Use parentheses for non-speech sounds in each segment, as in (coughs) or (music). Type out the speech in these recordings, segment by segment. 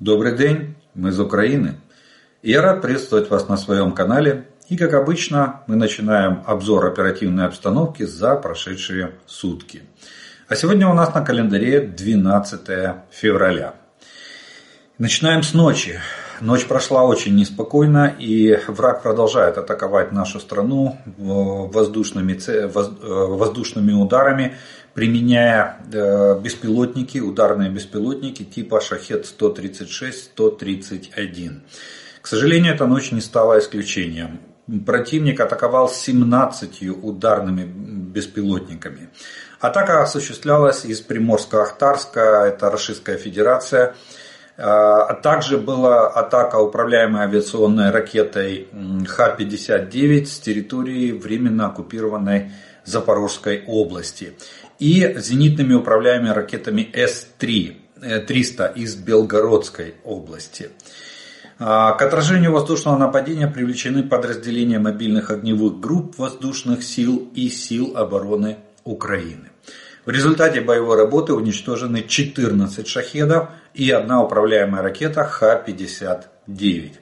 Добрый день, мы из Украины. И я рад приветствовать вас на своем канале. И как обычно, мы начинаем обзор оперативной обстановки за прошедшие сутки. А сегодня у нас на календаре 12 февраля. Начинаем с ночи. Ночь прошла очень неспокойно, и враг продолжает атаковать нашу страну воздушными, воздушными ударами применяя э, беспилотники, ударные беспилотники типа Шахет-136-131. К сожалению, эта ночь не стала исключением. Противник атаковал 17 ударными беспилотниками. Атака осуществлялась из Приморска-Ахтарска, это Российская Федерация. А также была атака, управляемая авиационной ракетой Х-59 с территории временно оккупированной Запорожской области и зенитными управляемыми ракетами С-3 300 э, из Белгородской области. А, к отражению воздушного нападения привлечены подразделения мобильных огневых групп воздушных сил и сил обороны Украины. В результате боевой работы уничтожены 14 шахедов и одна управляемая ракета Х-59.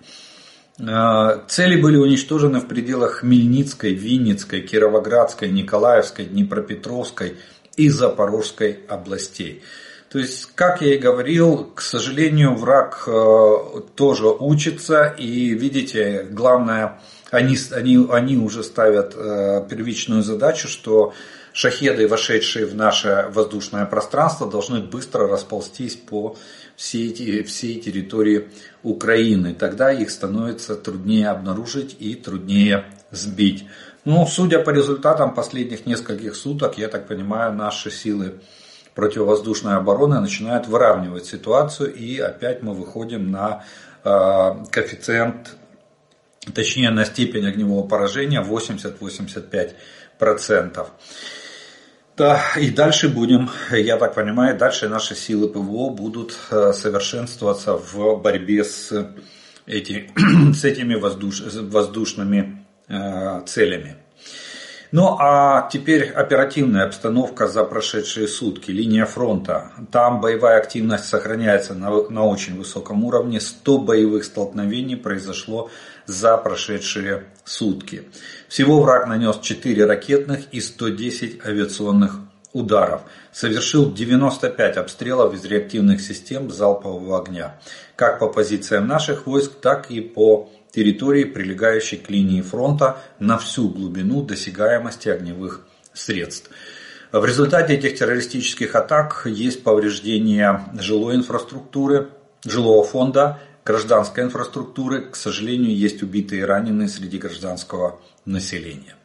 А, цели были уничтожены в пределах Хмельницкой, Винницкой, Кировоградской, Николаевской, Днепропетровской и Запорожской областей. То есть, как я и говорил, к сожалению, враг э, тоже учится. И видите, главное, они, они, они уже ставят э, первичную задачу, что шахеды, вошедшие в наше воздушное пространство, должны быстро расползтись по всей, всей территории Украины. Тогда их становится труднее обнаружить и труднее сбить. Ну, судя по результатам последних нескольких суток, я так понимаю, наши силы противовоздушной обороны начинают выравнивать ситуацию, и опять мы выходим на э, коэффициент, точнее на степень огневого поражения 80-85%. Да, и дальше будем, я так понимаю, дальше наши силы ПВО будут э, совершенствоваться в борьбе с, эти, (clears throat) с этими воздуш, воздушными целями. Ну а теперь оперативная обстановка за прошедшие сутки. Линия фронта. Там боевая активность сохраняется на, на очень высоком уровне. 100 боевых столкновений произошло за прошедшие сутки. Всего враг нанес 4 ракетных и 110 авиационных ударов. Совершил 95 обстрелов из реактивных систем залпового огня. Как по позициям наших войск, так и по территории, прилегающей к линии фронта на всю глубину досягаемости огневых средств. В результате этих террористических атак есть повреждение жилой инфраструктуры, жилого фонда, гражданской инфраструктуры. К сожалению, есть убитые и раненые среди гражданского населения.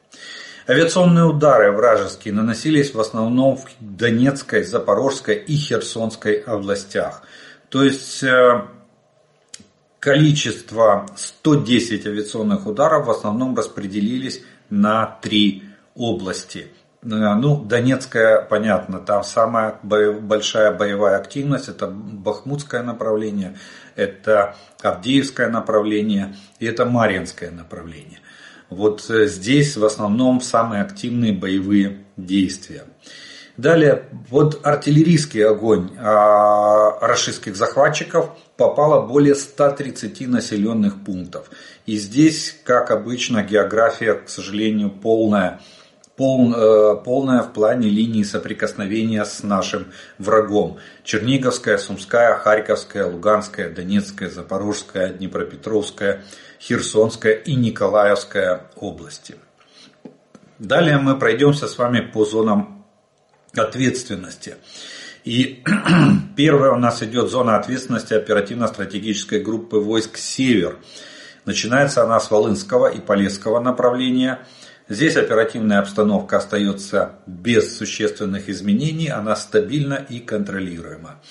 Авиационные удары вражеские наносились в основном в Донецкой, Запорожской и Херсонской областях. То есть э, количество 110 авиационных ударов в основном распределились на три области. Э, ну, Донецкая, понятно, там самая большая боевая активность, это Бахмутское направление, это Авдеевское направление и это Марьинское направление. Вот э, здесь в основном самые активные боевые действия. Далее, под артиллерийский огонь а, российских захватчиков попало более 130 населенных пунктов. И здесь, как обычно, география, к сожалению, полная, пол, э, полная в плане линии соприкосновения с нашим врагом. Черниговская, Сумская, Харьковская, Луганская, Донецкая, Запорожская, Днепропетровская, Херсонская и Николаевская области. Далее мы пройдемся с вами по зонам ответственности. И (clears throat) первая у нас идет зона ответственности оперативно-стратегической группы войск «Север». Начинается она с Волынского и Полесского направления. Здесь оперативная обстановка остается без существенных изменений, она стабильна и контролируема.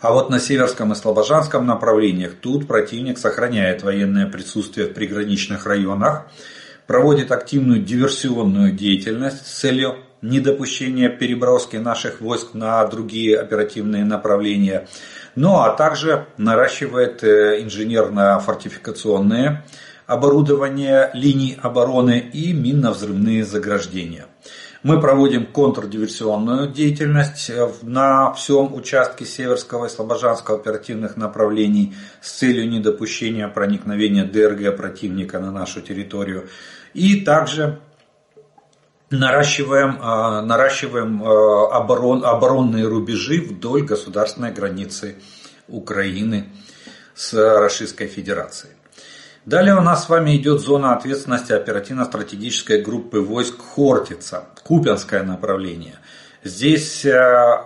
А вот на Северском и Слобожанском направлениях тут противник сохраняет военное присутствие в приграничных районах, проводит активную диверсионную деятельность с целью недопущения переброски наших войск на другие оперативные направления, ну а также наращивает э, инженерно-фортификационное оборудование линий обороны и минно-взрывные заграждения. Мы проводим контрдиверсионную деятельность э, на всем участке Северского и Слобожанского оперативных направлений с целью недопущения проникновения ДРГ противника на нашу территорию. И также наращиваем, э, наращиваем э, оборон, оборонные рубежи вдоль государственной границы Украины с Российской Федерацией. Далее у нас с вами идет зона ответственности оперативно-стратегической группы войск Хортица, Купянское направление. Здесь э,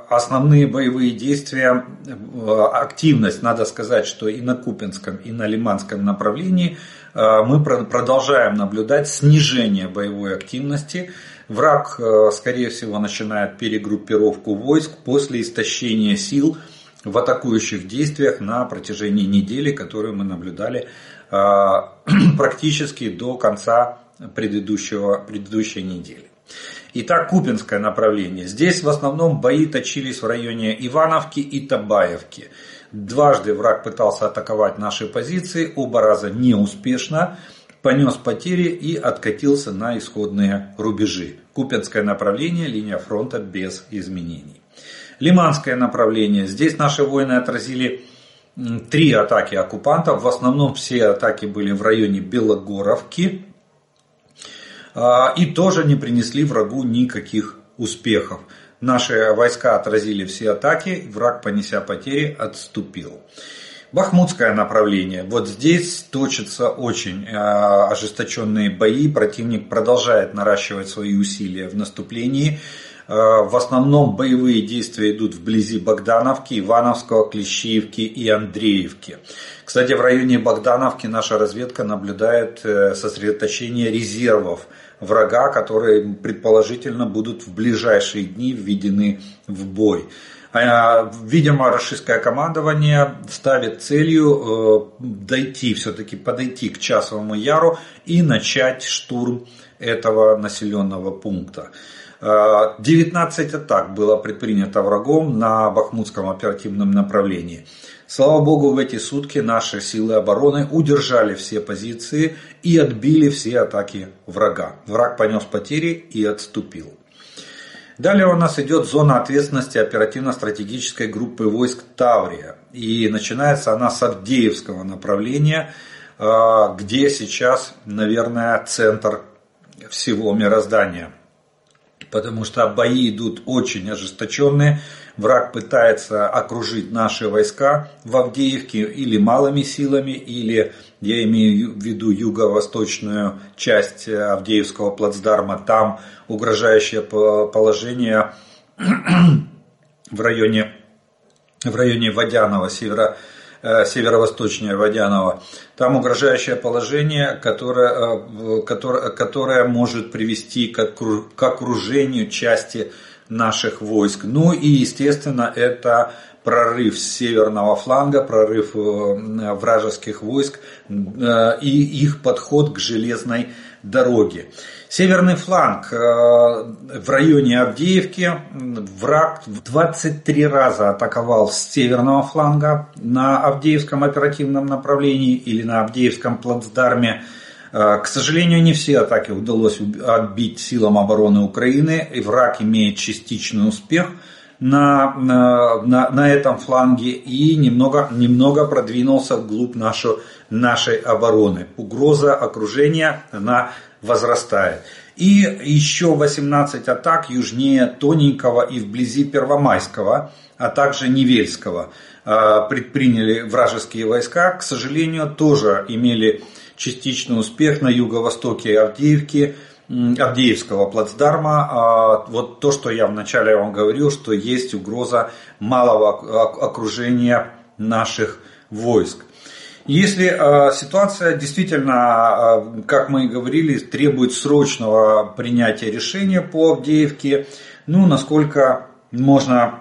основные боевые действия, э, активность, надо сказать, что и на Купинском, и на Лиманском направлении э, мы продолжаем наблюдать снижение боевой активности. Враг, скорее всего, начинает перегруппировку войск после истощения сил в атакующих действиях на протяжении недели, которую мы наблюдали а, (clears throat) практически до конца предыдущего, предыдущей недели. Итак, Купинское направление. Здесь в основном бои точились в районе Ивановки и Табаевки. Дважды враг пытался атаковать наши позиции, оба раза неуспешно, понес потери и откатился на исходные рубежи. Купинское направление, линия фронта без изменений. Лиманское направление. Здесь наши воины отразили три атаки оккупантов. В основном все атаки были в районе Белогоровки. А, и тоже не принесли врагу никаких успехов. Наши войска отразили все атаки, враг, понеся потери, отступил. Бахмутское направление. Вот здесь точатся очень а, ожесточенные бои. Противник продолжает наращивать свои усилия в наступлении. Э, в основном боевые действия идут вблизи Богдановки, Ивановского, Клещиевки и Андреевки. Кстати, в районе Богдановки наша разведка наблюдает э, сосредоточение резервов врага, которые предположительно будут в ближайшие дни введены в бой. А, видимо, российское командование ставит целью э, дойти, все-таки подойти к Часовому Яру и начать штурм этого населенного пункта. 19 атак было предпринято врагом на Бахмутском оперативном направлении. Слава богу, в эти сутки наши силы обороны удержали все позиции и отбили все атаки врага. Враг понес потери и отступил. Далее у нас идет зона ответственности оперативно-стратегической группы войск Таврия. И начинается она с Авдеевского направления, а, где сейчас, наверное, центр всего мироздания – потому что бои идут очень ожесточенные. Враг пытается окружить наши войска в Авдеевке или малыми силами, или, я имею в виду юго-восточную часть Авдеевского плацдарма, там угрожающее положение (clears throat) в районе, в районе Водянова, северо северо-восточнее Водянова. Там угрожающее положение, которое, э, которое, которое может привести к окружению части наших войск. Ну и, естественно, это прорыв с северного фланга, прорыв э, вражеских войск и их подход к железной дороге. Северный фланг э, в районе Авдеевки враг 23 раза атаковал с северного фланга на Авдеевском оперативном направлении или на Авдеевском плацдарме. Э, к сожалению, не все атаки удалось отбить силам обороны Украины, и враг имеет частичный успех на, на, на, этом фланге и немного, немного продвинулся вглубь нашу, нашей обороны. Угроза окружения, она возрастает. И еще 18 атак южнее Тоненького и вблизи Первомайского, а также Невельского а, предприняли вражеские войска. К сожалению, тоже имели частичный успех на юго-востоке Авдеевки, Авдеевского плацдарма. А, вот то, что я вначале вам говорил, что есть угроза малого окружения наших войск. Если э, ситуация действительно, э, как мы и говорили, требует срочного принятия решения по Авдеевке, ну, насколько можно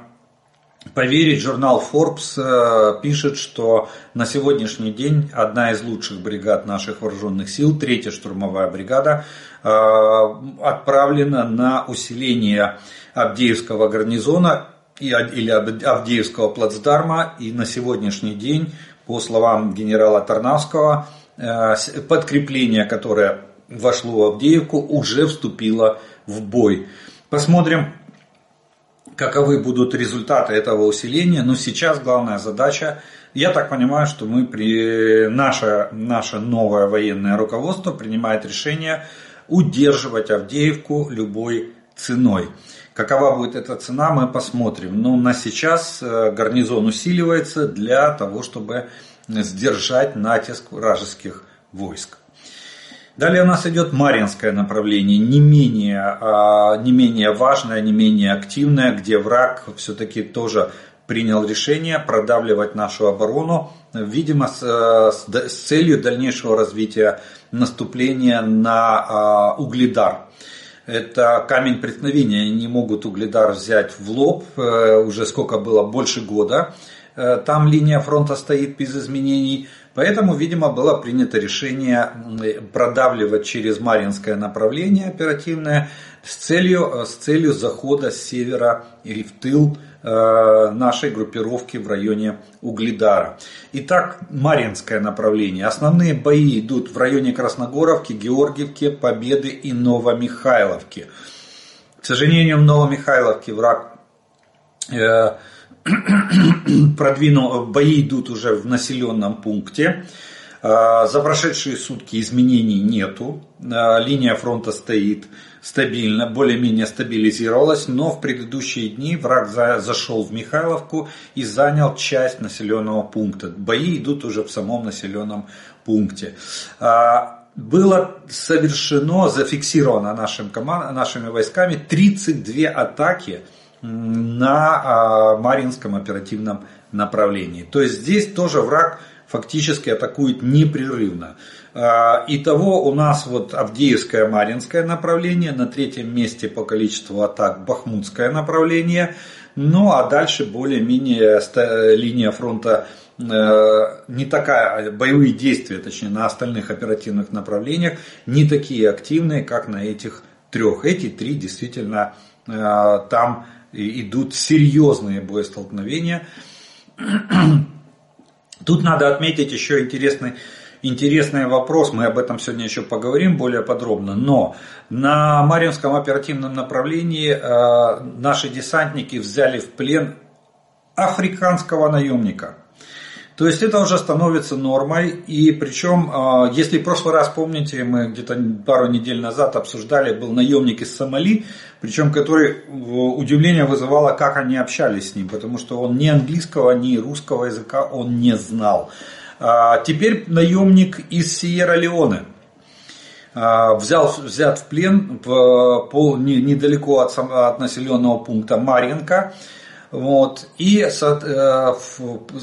поверить, журнал Forbes э, пишет, что на сегодняшний день одна из лучших бригад наших вооруженных сил, третья штурмовая бригада, э, отправлена на усиление Авдеевского гарнизона или Авдеевского плацдарма, и на сегодняшний день по словам генерала Тарнавского, э, подкрепление, которое вошло в Авдеевку, уже вступило в бой. Посмотрим, каковы будут результаты этого усиления. Но сейчас главная задача, я так понимаю, что мы при, наше, наше новое военное руководство принимает решение удерживать Авдеевку любой ценой. Какова будет эта цена, мы посмотрим. Но на сейчас э, гарнизон усиливается для того, чтобы сдержать натиск вражеских войск. Далее у нас идет Маринское направление, не менее, а, не менее важное, не менее активное, где враг все-таки тоже принял решение продавливать нашу оборону, видимо, с, с, с целью дальнейшего развития наступления на а, Угледар. Это камень преткновения, они не могут Угледар взять в лоб, э, уже сколько было, больше года. Э, там линия фронта стоит без изменений. Поэтому, видимо, было принято решение продавливать через Маринское направление оперативное с целью, э, с целью захода с севера и в тыл э, нашей группировки в районе Угледара. Итак, Маринское направление. Основные бои идут в районе Красногоровки, Георгиевки, Победы и Новомихайловки. К сожалению, в Новомихайловке враг (clears throat) продвинул, бои идут уже в населенном пункте. А, за прошедшие сутки изменений нету. А, линия фронта стоит стабильно, более-менее стабилизировалась, но в предыдущие дни враг зашел в Михайловку и занял часть населенного пункта. Бои идут уже в самом населенном пункте. А, было совершено, зафиксировано нашим нашими войсками 32 атаки на а, Маринском оперативном направлении. То есть здесь тоже враг фактически атакует непрерывно. А, итого у нас вот Авдеевское Маринское направление, на третьем месте по количеству атак Бахмутское направление, ну а дальше более-менее линия фронта э, не такая, боевые действия, точнее, на остальных оперативных направлениях не такие активные, как на этих трех. Эти три действительно э, там идут серьезные боестолкновения. Тут надо отметить еще интересный, интересный вопрос, мы об этом сегодня еще поговорим более подробно, но на Марьинском оперативном направлении э, наши десантники взяли в плен африканского наемника – то есть это уже становится нормой. И причем, а, если в прошлый раз, помните, мы где-то пару недель назад обсуждали, был наемник из Сомали, причем который удивление вызывало, как они общались с ним, потому что он ни английского, ни русского языка он не знал. А, теперь наемник из Сьерра-Леоне а, взял, взят в плен в, по, не, недалеко от, от населенного пункта Марьенко. Вот. И, э,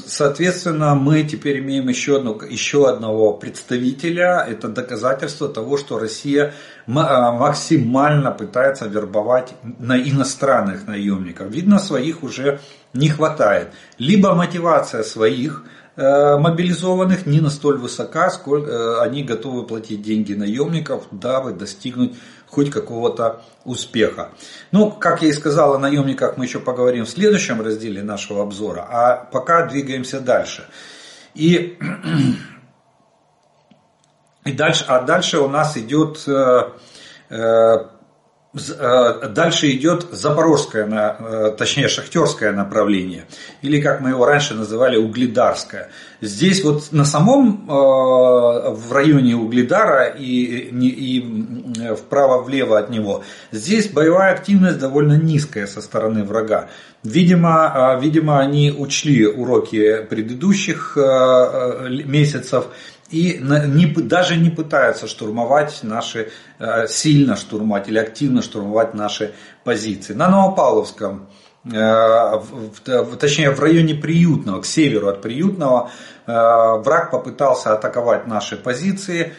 соответственно, мы теперь имеем еще, одну, еще одного представителя. Это доказательство того, что Россия э, максимально пытается вербовать на иностранных наемников. Видно, своих уже не хватает. Либо мотивация своих э, мобилизованных не настолько высока, сколько они готовы платить деньги наемников, дабы достигнуть хоть какого-то успеха. Ну, как я и сказал о наемниках, мы еще поговорим в следующем разделе нашего обзора, а пока двигаемся дальше. И, (clears throat) и дальше, а дальше у нас идет э, э, дальше идет запорожское, э, точнее шахтерское направление, или как мы его раньше называли угледарское. Здесь вот на самом, э, в районе Угледара и, и вправо-влево от него, здесь боевая активность довольно низкая со стороны врага. Видимо, видимо они учли уроки предыдущих месяцев и не, даже не пытаются штурмовать наши, э, сильно штурмовать или активно штурмовать наши позиции. На Новопавловском, э, точнее в районе Приютного, к северу от Приютного, э, враг попытался атаковать наши позиции.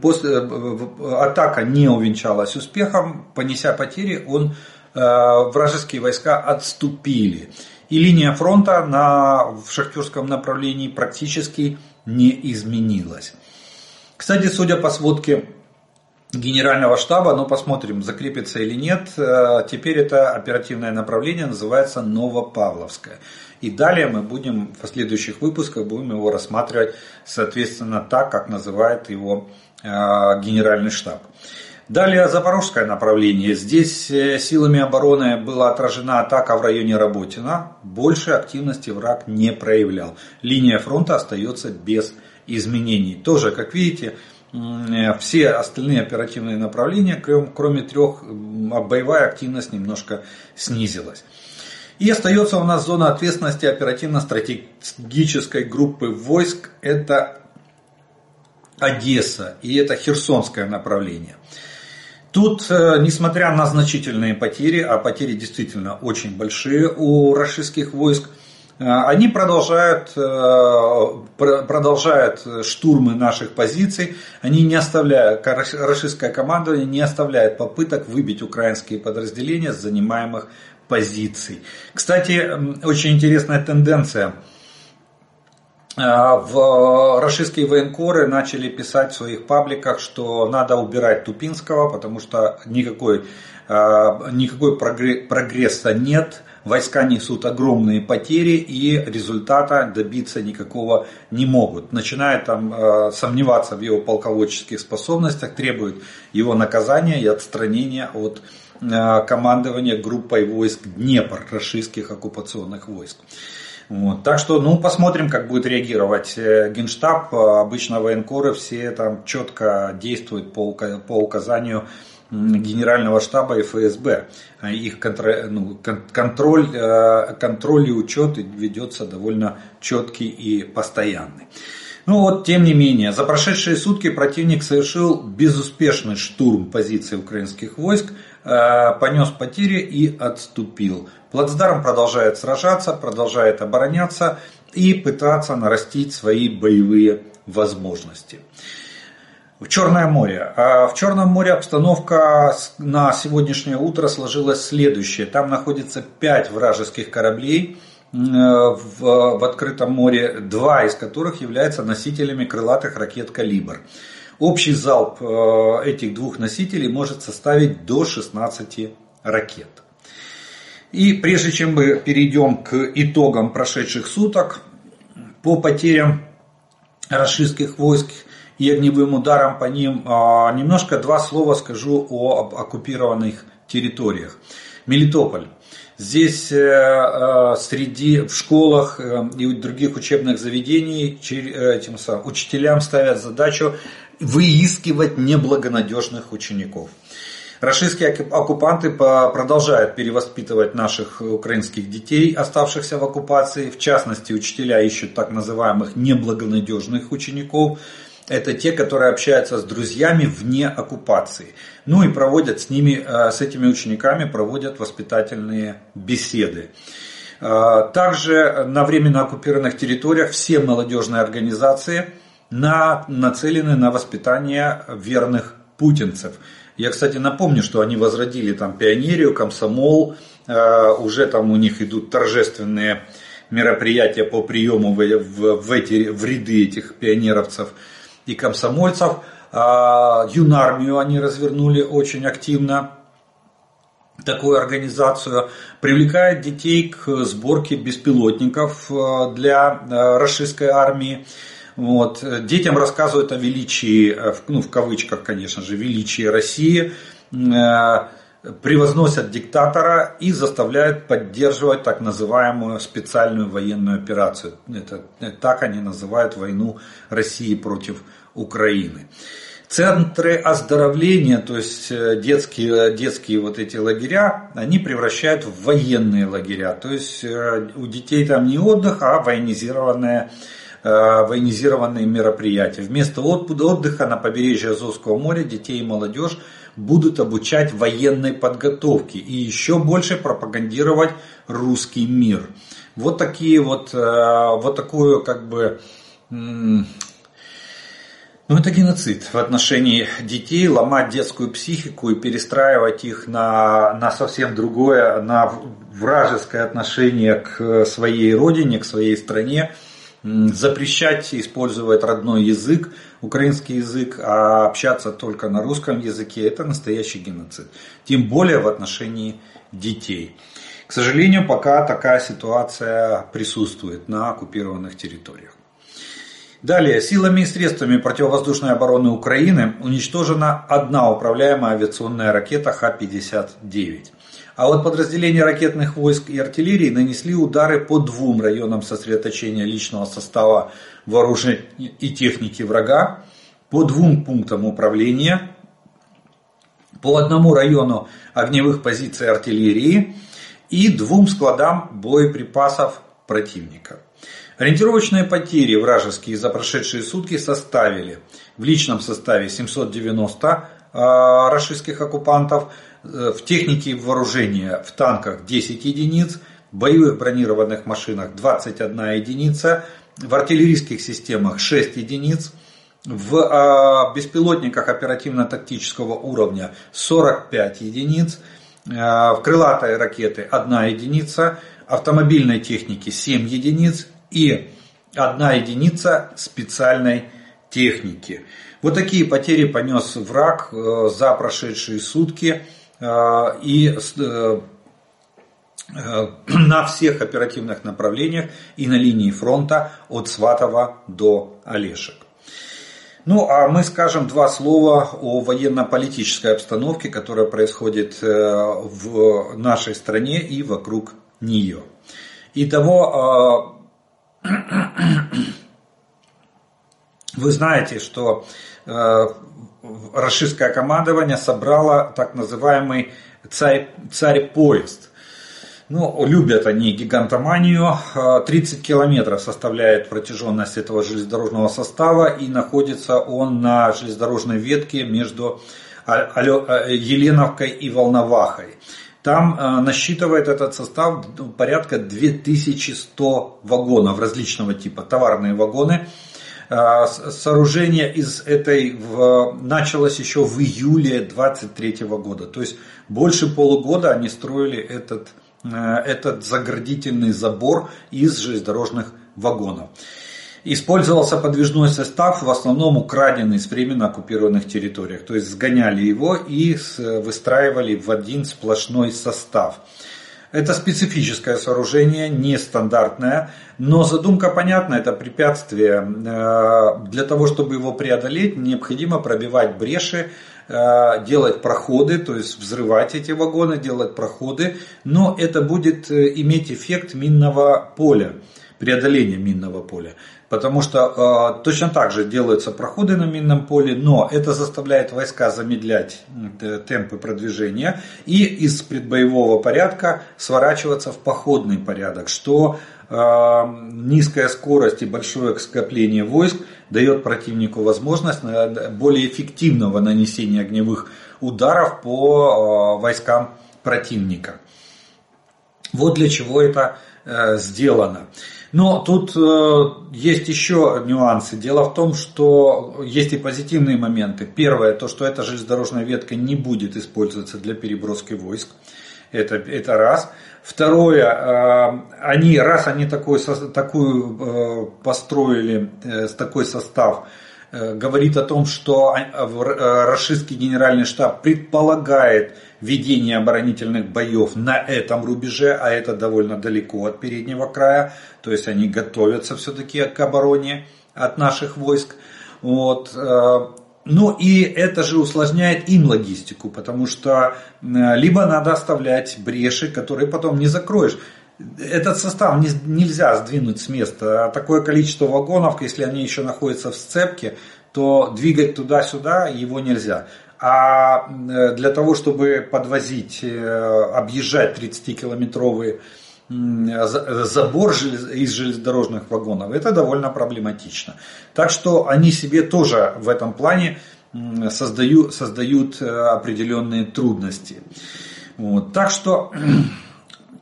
После, атака не увенчалась успехом, понеся потери, он, вражеские войска отступили. И линия фронта на, в шахтерском направлении практически не изменилось. Кстати, судя по сводке генерального штаба, ну посмотрим, закрепится или нет, э, теперь это оперативное направление называется Новопавловское. И далее мы будем в последующих выпусках будем его рассматривать соответственно так, как называет его э, генеральный штаб. Далее Запорожское направление. Здесь э, силами обороны была отражена атака в районе Работина. Больше активности враг не проявлял. Линия фронта остается без изменений. Тоже, как видите, э, все остальные оперативные направления, кроме трех, боевая активность немножко снизилась. И остается у нас зона ответственности оперативно-стратегической группы войск. Это Одесса и это Херсонское направление. Тут, э, несмотря на значительные потери, а потери действительно очень большие у российских войск, э, они продолжают, э, продолжают штурмы наших позиций, они не оставляют, российское командование не оставляет попыток выбить украинские подразделения с занимаемых позиций. Кстати, очень интересная тенденция – в российские военкоры начали писать в своих пабликах, что надо убирать Тупинского, потому что никакой, а, никакой прогресса нет, войска несут огромные потери и результата добиться никакого не могут. Начинают там сомневаться в его полководческих способностях, требуют его наказания и отстранения от командования группой войск Днепр, российских оккупационных войск. Вот. Так что, ну, посмотрим, как будет реагировать э, Генштаб. Обычно военкоры все там четко действуют по, по указанию Генерального штаба и ФСБ. А их контроль, ну, контроль, э, контроль и учет ведется довольно четкий и постоянный. Ну вот, тем не менее, за прошедшие сутки противник совершил безуспешный штурм позиций украинских войск, э, понес потери и отступил. Плацдарм продолжает сражаться, продолжает обороняться и пытаться нарастить свои боевые возможности. В Черное море. А в Черном море обстановка на сегодняшнее утро сложилась следующая. Там находится 5 вражеских кораблей в, в открытом море, два из которых являются носителями крылатых ракет «Калибр». Общий залп э, этих двух носителей может составить до 16 ракет. И прежде чем мы перейдем к итогам прошедших суток, по потерям российских войск и огневым ударам по ним, а, немножко два слова скажу о оккупированных территориях. Мелитополь. Здесь э, э, среди в школах э, и других учебных заведений этим самым, учителям ставят задачу выискивать неблагонадежных учеников. Российские оккупанты продолжают перевоспитывать наших украинских детей, оставшихся в оккупации. В частности, учителя ищут так называемых неблагонадежных учеников. Это те, которые общаются с друзьями вне оккупации. Ну и проводят с ними, э, с этими учениками проводят воспитательные беседы. Э, также на временно оккупированных территориях все молодежные организации на, нацелены на воспитание верных путинцев. Я, кстати, напомню, что они возродили там пионерию, комсомол, э, уже там у них идут торжественные мероприятия по приему в, в, в, эти, в ряды этих пионеровцев и комсомольцев. А, юнармию они развернули очень активно, такую организацию, привлекает детей к сборке беспилотников э, для э, российской армии. Вот. Детям рассказывают о величии, э, ну в кавычках, конечно же, величии России, превозносят диктатора и заставляют поддерживать так называемую специальную военную операцию. Это, так они называют войну России против Украины. Центры оздоровления, то есть э, детские, детские вот эти лагеря, они превращают в военные лагеря. То есть э, у детей там не отдых, а военизированные, э, военизированные мероприятия. Вместо отдыха на побережье Азовского моря детей и молодежь будут обучать военной подготовке и еще больше пропагандировать русский мир. Вот такие вот, вот такую как бы ну, это геноцид в отношении детей, ломать детскую психику и перестраивать их на, на совсем другое, на вражеское отношение к своей родине, к своей стране, запрещать использовать родной язык, украинский язык, а общаться только на русском языке, это настоящий геноцид. Тем более в отношении детей. К сожалению, пока такая ситуация присутствует на оккупированных территориях. Далее, силами и средствами противовоздушной обороны Украины уничтожена одна управляемая авиационная ракета Х-59. А вот подразделения ракетных войск и артиллерии нанесли удары по двум районам сосредоточения личного состава вооружений и техники врага, по двум пунктам управления, по одному району огневых позиций артиллерии и двум складам боеприпасов противника. Ориентировочные потери вражеские за прошедшие сутки составили в личном составе 790 э, российских оккупантов, в технике вооружения в танках 10 единиц, в боевых бронированных машинах 21 единица, в артиллерийских системах 6 единиц, в э, беспилотниках оперативно-тактического уровня 45 единиц, в крылатой ракеты 1 единица, автомобильной техники 7 единиц и одна единица специальной техники. Вот такие потери понес враг э, за прошедшие сутки э, и э, (clears throat) на всех оперативных направлениях и на линии фронта от Сватова до Олешек. Ну, а мы скажем два слова о военно-политической обстановке, которая происходит в нашей стране и вокруг нее. Итого, (clears throat) вы знаете, что э, российское командование собрало так называемый царь, царь-поезд. Ну, любят они гигантоманию. 30 километров составляет протяженность этого железнодорожного состава и находится он на железнодорожной ветке между Еленовкой и Волновахой. Там э, насчитывает этот состав ну, порядка 2100 вагонов различного типа, товарные вагоны. Э, сооружение из этой в, началось еще в июле 23 года. То есть больше полугода они строили этот, э, этот заградительный забор из железнодорожных вагонов. Использовался подвижной состав, в основном украденный с временно оккупированных территориях. То есть сгоняли его и выстраивали в один сплошной состав. Это специфическое сооружение, нестандартное, но задумка понятна, это препятствие. Э, для того, чтобы его преодолеть, необходимо пробивать бреши, э, делать проходы, то есть взрывать эти вагоны, делать проходы, но это будет э, иметь эффект минного поля, преодоления минного поля. Потому что э, точно так же делаются проходы на минном поле, но это заставляет войска замедлять темпы продвижения и из предбоевого порядка сворачиваться в походный порядок, что э, низкая скорость и большое скопление войск дает противнику возможность более эффективного нанесения огневых ударов по э, войскам противника. Вот для чего это э, сделано. Но тут э, есть еще нюансы. Дело в том, что есть и позитивные моменты. Первое, то, что эта железнодорожная ветка не будет использоваться для переброски войск. Это, это раз. Второе, э, они, раз они такой, такую построили, такой состав, говорит о том, что э, российский генеральный штаб предполагает ведение оборонительных боев на этом рубеже, а это довольно далеко от переднего края, то есть они готовятся все-таки к обороне от наших войск. Вот. Э, ну и это же усложняет им логистику, потому что э, либо надо оставлять бреши, которые потом не закроешь. Этот состав не, нельзя сдвинуть с места. Такое количество вагонов, если они еще находятся в сцепке, то двигать туда-сюда его нельзя. А э, для того, чтобы подвозить, э, объезжать 30-километровый забор из железнодорожных вагонов, это довольно проблематично. Так что они себе тоже в этом плане создают, создают э, определенные трудности. Вот. Так что (clears throat)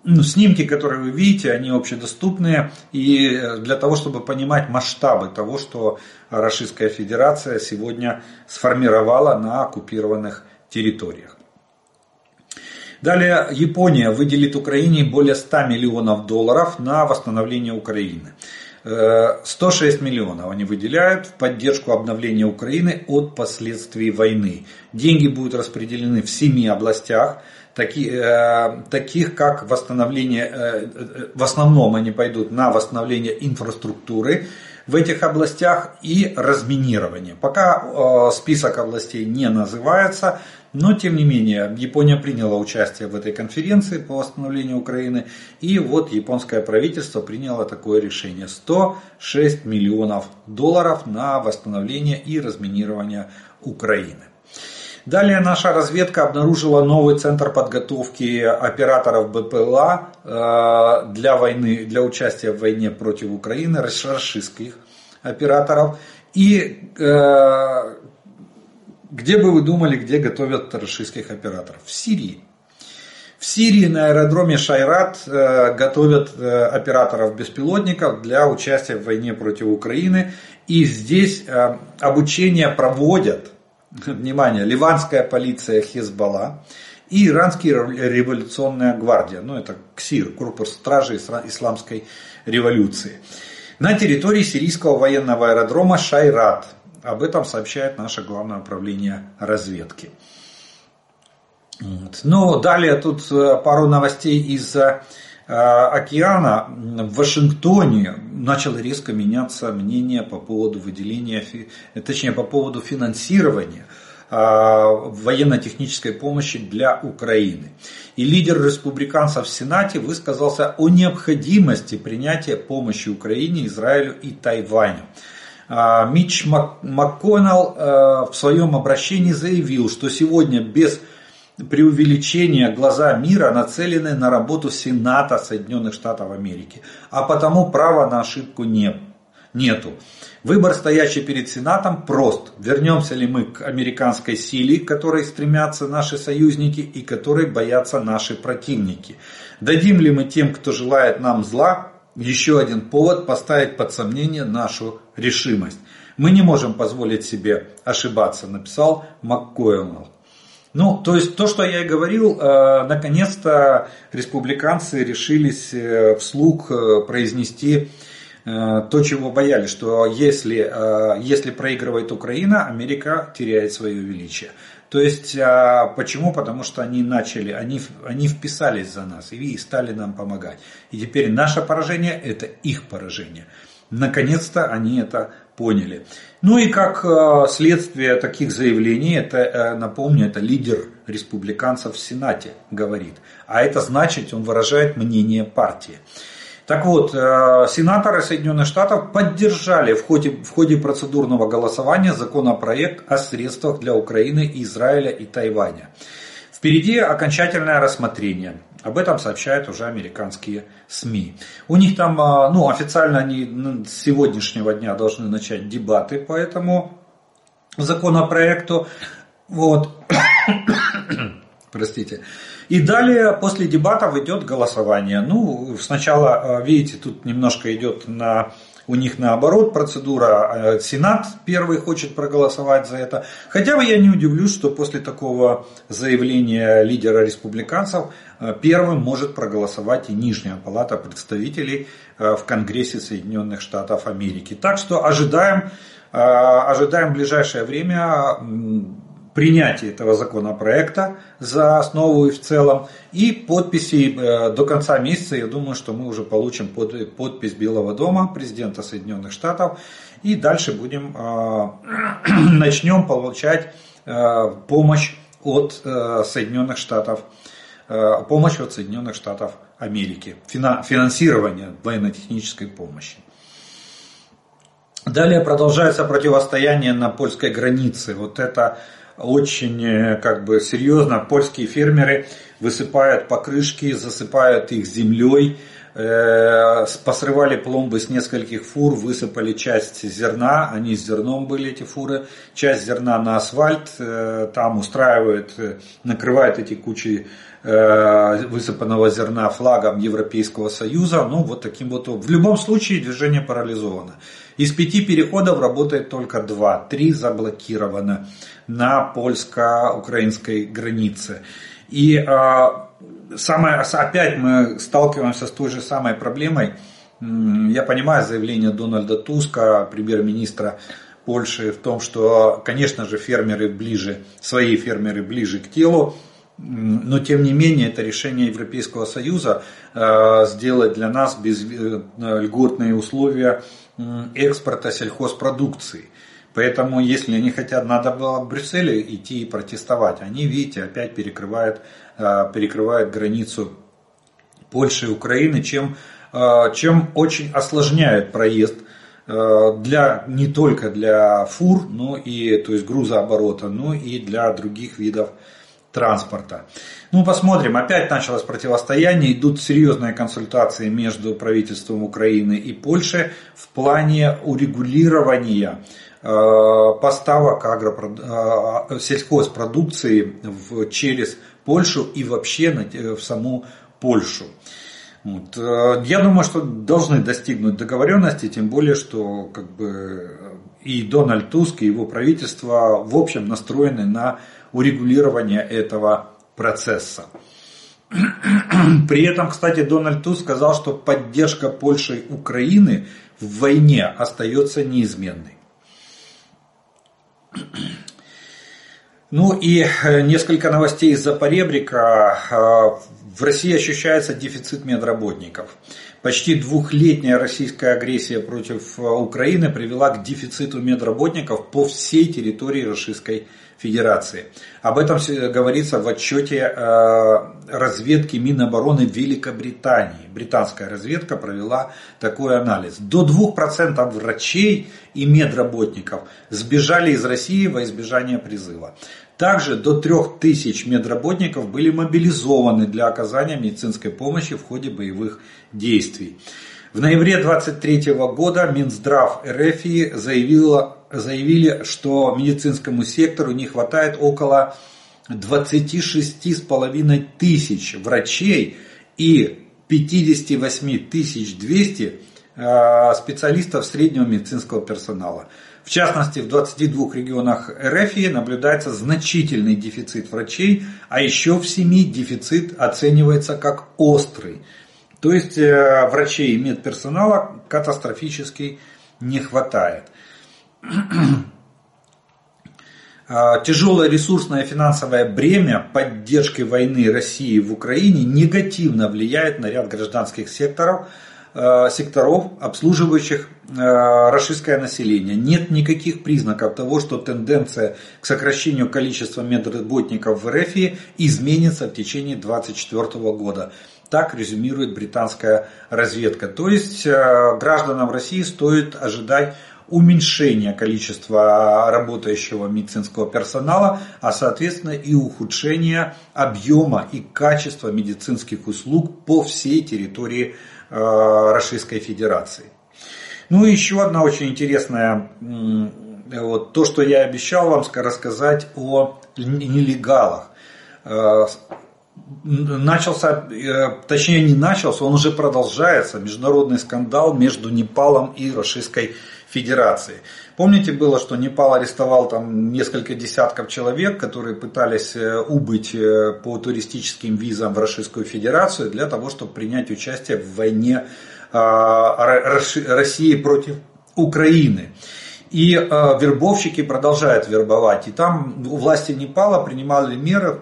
ну, снимки, которые вы видите, они общедоступные. И э, для того, чтобы понимать масштабы того, что Российская Федерация сегодня сформировала на оккупированных территориях. Далее Япония выделит Украине более 100 миллионов долларов на восстановление Украины. 106 э, миллионов они выделяют в поддержку обновления Украины от последствий войны. Деньги будут распределены в семи областях – таки, э, таких как восстановление, э, э, в основном они пойдут на восстановление инфраструктуры, в этих областях и разминирование. Пока э, список областей не называется, но тем не менее Япония приняла участие в этой конференции по восстановлению Украины. И вот японское правительство приняло такое решение. 106 миллионов долларов на восстановление и разминирование Украины. Далее наша разведка обнаружила новый центр подготовки операторов БПЛА э, для войны, для участия в войне против Украины, российских операторов. И э, где бы вы думали, где готовят российских операторов? В Сирии. В Сирии на аэродроме Шайрат э, готовят операторов беспилотников для участия в войне против Украины. И здесь обучение проводят (laughs) внимание, ливанская полиция Хизбалла и иранская революционная гвардия, ну это КСИР, корпус стражи исламской революции, на территории сирийского военного аэродрома Шайрат. Об этом сообщает наше главное управление разведки. Вот. Ну, далее тут э, пару новостей из э, океана. В Вашингтоне начало резко меняться мнение по поводу выделения, точнее по поводу финансирования а, военно-технической помощи для Украины. И лидер республиканцев в Сенате высказался о необходимости принятия помощи Украине, Израилю и Тайваню. Митч МакКоннелл в своем обращении заявил, что сегодня без преувеличения глаза мира нацелены на работу Сената Соединенных Штатов Америки, а потому права на ошибку нет, нету. Выбор, стоящий перед Сенатом, прост. Вернемся ли мы к американской силе, к которой стремятся наши союзники и которой боятся наши противники? Дадим ли мы тем, кто желает нам зла, еще один повод поставить под сомнение нашу решимость? Мы не можем позволить себе ошибаться, написал МакКойлнелл. Ну, то есть то, что я и говорил, э, наконец-то республиканцы решились э, вслух э, произнести то, чего боялись, что если, если проигрывает Украина, Америка теряет свое величие. То есть, почему? Потому что они начали, они, они вписались за нас и стали нам помогать. И теперь наше поражение – это их поражение. Наконец-то они это поняли. Ну и как э, следствие таких заявлений, это, э, напомню, это лидер республиканцев в Сенате говорит. А это значит, он выражает мнение партии. Так вот, э, сенаторы Соединенных Штатов поддержали в ходе, в ходе процедурного голосования законопроект о средствах для Украины, Израиля и Тайваня. Впереди окончательное рассмотрение. Об этом сообщают уже американские СМИ. У них там, а, ну, официально они с сегодняшнего дня должны начать дебаты по этому законопроекту. Вот. (coughs) Простите. И далее после дебатов идет голосование. Ну, сначала, а, видите, тут немножко идет на у них наоборот процедура, э, Сенат первый хочет проголосовать за это. Хотя бы я не удивлюсь, что после такого заявления лидера республиканцев первым может проголосовать и Нижняя палата представителей э, в Конгрессе Соединенных Штатов Америки. Так что ожидаем, ожидаем в ближайшее время принятия этого законопроекта за основу и в целом. И подписи э, до конца месяца, я думаю, что мы уже получим подпись Белого дома, президента Соединенных Штатов. И дальше будем, э, (clears throat) начнем получать э, помощь от Соединенных Штатов, помощь от Соединенных Штатов Америки, финансирование военно-технической помощи. Далее продолжается противостояние на польской границе. Вот это очень э, как бы серьезно. Польские фермеры высыпают покрышки, засыпают их землей, э, посрывали пломбы с нескольких фур, высыпали часть зерна, они с зерном были эти фуры, часть зерна на асфальт, э, там устраивают, накрывают эти кучи высыпанного зерна флагом Европейского Союза. Ну, вот таким вот. В любом случае движение парализовано. Из пяти переходов работает только два, три заблокировано на польско-украинской границе. И а, самое, опять мы сталкиваемся с той же самой проблемой. Я понимаю заявление Дональда Туска, премьер-министра Польши, в том, что, конечно же, фермеры ближе, свои фермеры ближе к телу, но тем не менее это решение Европейского Союза сделать для нас без, э, льготные условия экспорта сельхозпродукции. Поэтому, если они хотят, надо было в Брюсселе идти и протестовать. Они, видите, опять перекрывают, э, перекрывают границу Польши и Украины, чем, э, чем очень осложняют проезд э, для, не только для фур, но и, то есть грузооборота, но и для других видов транспорта. Ну, посмотрим. Опять началось противостояние. Идут серьезные консультации между правительством Украины и Польши в плане урегулирования Э, поставок агро, э, сельхозпродукции через Польшу и вообще э, в саму Польшу. Вот. Я думаю, что должны достигнуть договоренности, тем более, что как бы, и Дональд Туск, и его правительство в общем настроены на урегулирование этого процесса. (clears throat) При этом, кстати, Дональд Туск сказал, что поддержка Польши и Украины в войне остается неизменной. (clears throat) Ну и э, несколько новостей из-за поребрика. Э, в России ощущается дефицит медработников. Почти двухлетняя российская агрессия против э, Украины привела к дефициту медработников по всей территории Российской. Об этом говорится в отчете э, разведки Минобороны Великобритании. Британская разведка провела такой анализ. До 2% врачей и медработников сбежали из России во избежание призыва. Также до 3000 медработников были мобилизованы для оказания медицинской помощи в ходе боевых действий. В ноябре 23 года Минздрав РФ заявила, заявили, что медицинскому сектору не хватает около 26,5 тысяч врачей и 58 200 э, специалистов среднего медицинского персонала. В частности, в 22 регионах РФ наблюдается значительный дефицит врачей, а еще в 7 дефицит оценивается как острый. То есть э, врачей и медперсонала катастрофически не хватает. А, тяжелое ресурсное финансовое бремя поддержки войны России в Украине негативно влияет на ряд гражданских секторов, э, секторов, обслуживающих э, российское население. Нет никаких признаков того, что тенденция к сокращению количества медработников в РФ изменится в течение 2024 года. Так резюмирует британская разведка. То есть гражданам России стоит ожидать уменьшения количества работающего медицинского персонала, а соответственно и ухудшения объема и качества медицинских услуг по всей территории э, Российской Федерации. Ну и еще одна очень интересная, вот то, что я обещал вам рассказать о нелегалах. Э, начался, э, точнее не начался, он уже продолжается, международный скандал между Непалом и Российской Федерацией. Помните было, что Непал арестовал там несколько десятков человек, которые пытались э, убыть э, по туристическим визам в Российскую Федерацию для того, чтобы принять участие в войне а, России против Украины. И вербовщики продолжают вербовать. И там власти Непала принимали меры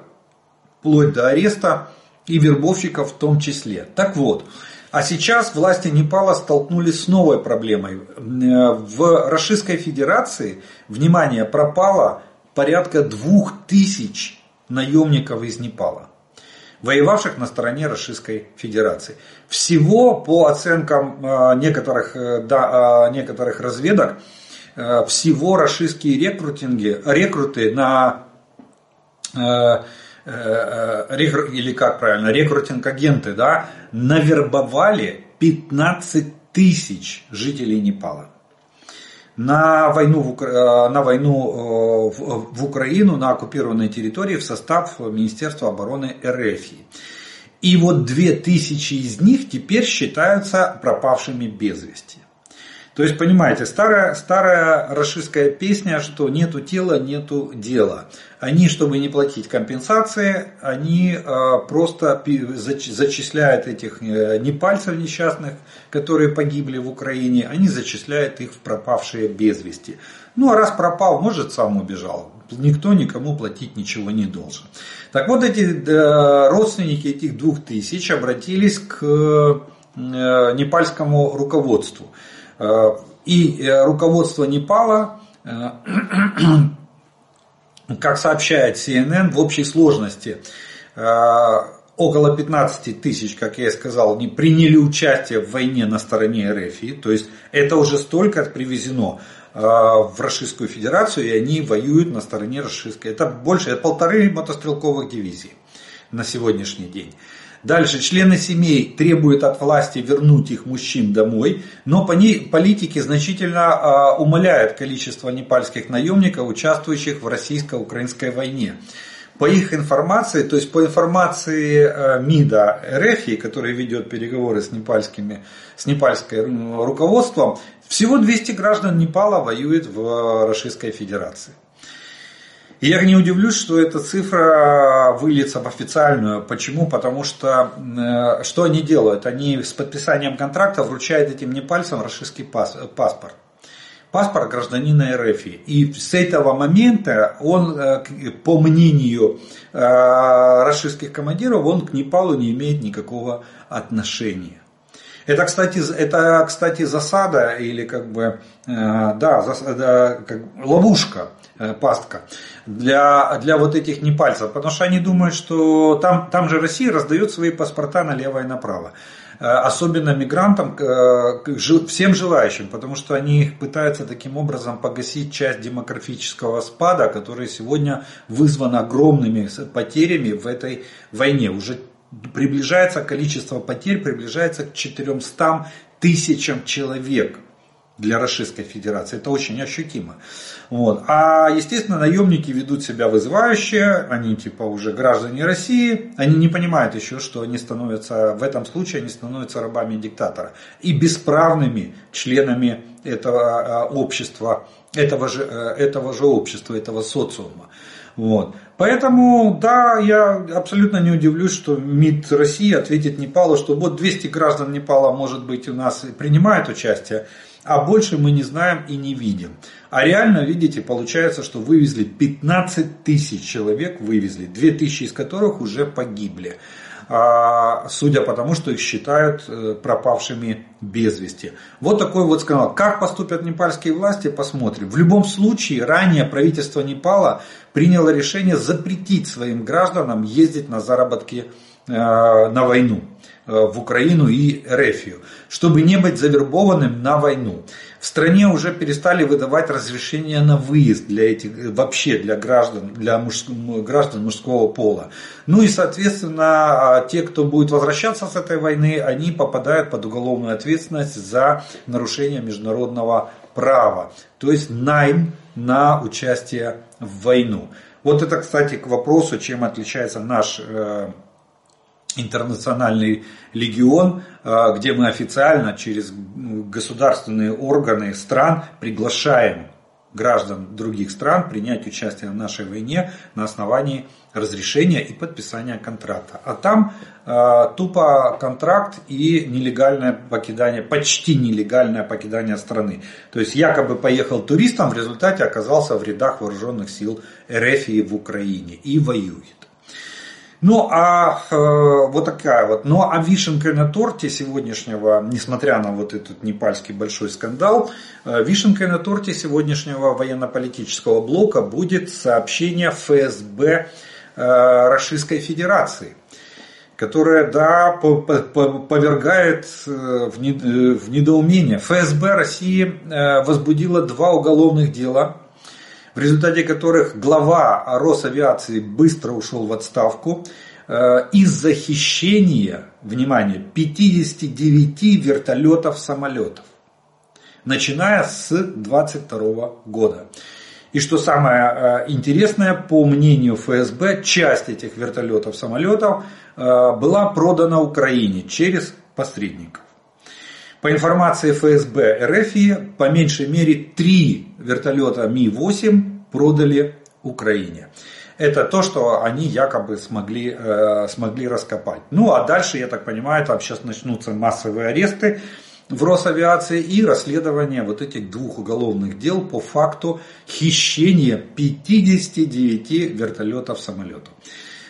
вплоть до ареста и вербовщиков в том числе. Так вот, а сейчас власти Непала столкнулись с новой проблемой. В Российской Федерации, внимание, пропало порядка двух тысяч наемников из Непала, воевавших на стороне Российской Федерации. Всего, по оценкам э, некоторых, э, да, э, некоторых разведок, всего российские рекрутинги, рекруты на Э, э, или как правильно, рекрутинг-агенты, да, навербовали 15 тысяч жителей Непала на войну, в, э, на войну в Украину, на оккупированной территории в состав Министерства обороны РФ. И вот 2000 из них теперь считаются пропавшими без вести. То есть, понимаете, старая, старая расистская песня, что нету тела, нету дела. Они, чтобы не платить компенсации, они э, просто зачисляют этих э, непальцев несчастных, которые погибли в Украине, они зачисляют их в пропавшие без вести. Ну а раз пропал, может сам убежал. Никто никому платить ничего не должен. Так вот эти э, родственники этих двух тысяч обратились к непальскому руководству. Э, И руководство Непала, (clears throat) как сообщает CNN, в общей сложности около 15 тысяч, как я и сказал, не приняли участие в войне на стороне РФ. То есть это уже столько привезено в Российскую Федерацию, и они воюют на стороне российской. Это больше, это полторы мотострелковых дивизии на сегодняшний день. Дальше, члены семей требуют от власти вернуть их мужчин домой, но политики значительно а, умаляют количество непальских наемников, участвующих в российско-украинской войне. По их информации, то есть по информации а, МИДа РФ, который ведет переговоры с, непальскими, с непальским руководством, всего 200 граждан Непала воюют в Российской Федерации. И я не удивлюсь, что эта цифра выльется в официальную. Почему? Потому что э, что они делают? Они с подписанием контракта вручают этим непальцам российский паспорт. Паспорт гражданина РФ. И с этого момента он, э, по мнению э, российских командиров, он к Непалу не имеет никакого отношения. Это, кстати, это, кстати, засада или как бы, да, засада, как, ловушка Э, пастка для, для вот этих непальцев, потому что они думают, что там, там же Россия раздает свои паспорта налево и направо. Э, особенно мигрантам, э, всем желающим, потому что они пытаются таким образом погасить часть демографического спада, который сегодня вызван огромными потерями в этой войне. Уже приближается количество потерь, приближается к 400 тысячам человек для Российской Федерации. Это очень ощутимо. Вот. А, естественно, наемники ведут себя вызывающе, они типа уже граждане России, они не понимают еще, что они становятся, в этом случае они становятся рабами диктатора и бесправными членами этого а, общества, этого же, э, этого же общества, этого социума. Вот. Поэтому, да, я абсолютно не удивлюсь, что МИД России ответит Непалу, что вот 200 граждан Непала, может быть, у нас принимают участие а больше мы не знаем и не видим. А реально, видите, получается, что вывезли 15 тысяч человек, вывезли, 2 тысячи из которых уже погибли. А, судя по тому, что их считают э, пропавшими без вести. Вот такой вот скандал. Как поступят непальские власти, посмотрим. В любом случае, ранее правительство Непала приняло решение запретить своим гражданам ездить на заработки э, на войну. Э, в Украину и Рефию, чтобы не быть завербованным на войну. В стране уже перестали выдавать разрешения на выезд для этих, вообще для граждан, для муж, граждан мужского пола. Ну и, соответственно, а, те, кто будет возвращаться с этой войны, они попадают под уголовную ответственность за нарушение международного права. То есть найм на участие в войну. Вот это, кстати, к вопросу, чем отличается наш э, интернациональный легион, а, где мы официально через государственные органы стран приглашаем граждан других стран принять участие в нашей войне на основании разрешения и подписания контракта. А там э, тупо контракт и нелегальное покидание, почти нелегальное покидание страны. То есть якобы поехал туристом, в результате оказался в рядах вооруженных сил РФ в Украине и воюет. Ну, а э, вот такая вот. Ну, а вишенкой на торте сегодняшнего, несмотря на вот этот непальский большой скандал, э, вишенкой на торте сегодняшнего военно-политического блока будет сообщение ФСБ э, Российской Федерации которая, да, повергает э, в недоумение. ФСБ России э, возбудила два уголовных дела в результате которых глава Росавиации быстро ушел в отставку э, из-за хищения, внимание, 59 вертолетов самолетов, начиная с 22 года. И что самое э, интересное, по мнению ФСБ, часть этих вертолетов самолетов э, была продана Украине через посредников. По информации ФСБ РФ, по меньшей мере три вертолета Ми-8 продали Украине. Это то, что они якобы смогли, э, смогли раскопать. Ну а дальше, я так понимаю, там сейчас начнутся массовые аресты в Росавиации и расследование вот этих двух уголовных дел по факту хищения 59 вертолетов самолетов.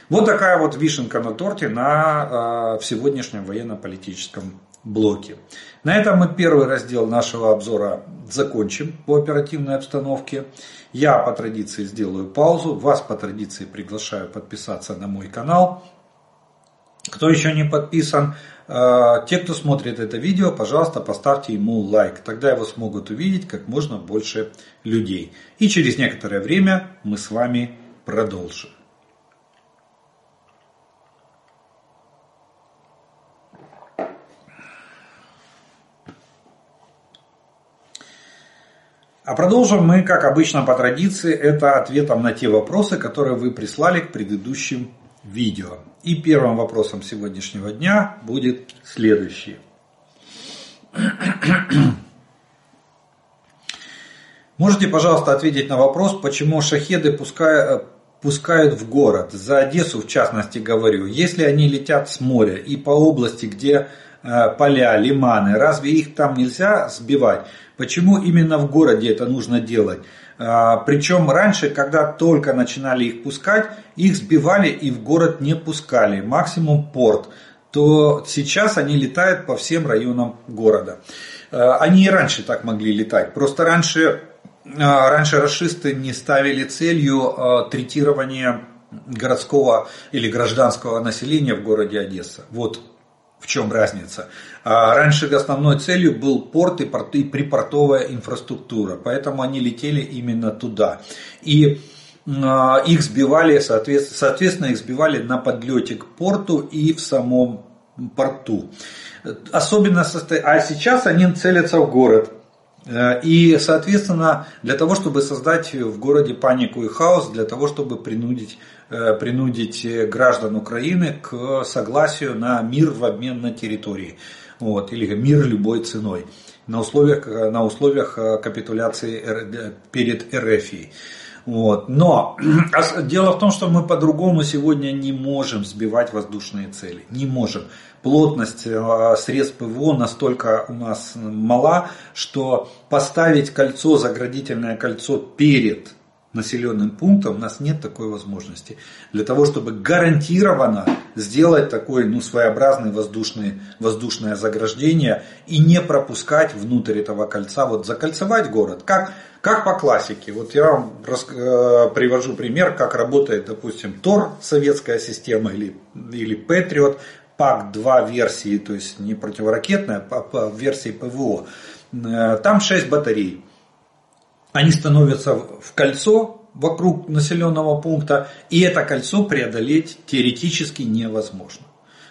Вот такая вот вишенка на торте на, э, в сегодняшнем военно-политическом блоки. На этом мы первый раздел нашего обзора закончим по оперативной обстановке. Я по традиции сделаю паузу, вас по традиции приглашаю подписаться на мой канал. Кто еще не подписан, э, те, кто смотрит это видео, пожалуйста, поставьте ему лайк. Тогда его смогут увидеть как можно больше людей. И через некоторое время мы с вами продолжим. А продолжим мы, как обычно по традиции, это ответом на те вопросы, которые вы прислали к предыдущим видео. И первым вопросом сегодняшнего дня будет следующий. (clears throat) Можете, пожалуйста, ответить на вопрос, почему шахеды пускают, пускают в город? За Одессу, в частности, говорю. Если они летят с моря и по области, где э, поля, лиманы, разве их там нельзя сбивать? Почему именно в городе это нужно делать? А, Причем раньше, когда только начинали их пускать, их сбивали и в город не пускали, максимум порт. То сейчас они летают по всем районам города. А, они и раньше так могли летать. Просто раньше, а, раньше расисты не ставили целью третирования городского или гражданского населения в городе Одесса. Вот в чем разница? А раньше основной целью был порт и, порт, и припортовая инфраструктура, поэтому они летели именно туда. И а, их сбивали, соответственно, их сбивали на подлете к порту и в самом порту. Особенно, а сейчас они целятся в город. Э, и, соответственно, для того, чтобы создать в городе панику и хаос, для того, чтобы принудить, принудить граждан Украины к согласию на мир в обмен на территории. Вот, или мир любой ценой. На условиях, на условиях э, капитуляции перед РФИ. Вот. Но (clears throat) дело в том, что мы по-другому сегодня не можем сбивать воздушные цели. Не можем плотность э, средств ПВО настолько у нас мала, что поставить кольцо, заградительное кольцо перед населенным пунктом, у нас нет такой возможности. Для того, чтобы гарантированно сделать такое ну, своеобразное воздушное, воздушное заграждение и не пропускать внутрь этого кольца, вот закольцевать город, как, как по классике. Вот я вам рас, э, привожу пример, как работает, допустим, ТОР, советская система, или, или Патриот, ПАК-2 версии, то есть не противоракетная, а версии ПВО. Э, там 6 батарей. Они становятся в кольцо вокруг населенного пункта, и это кольцо преодолеть теоретически невозможно.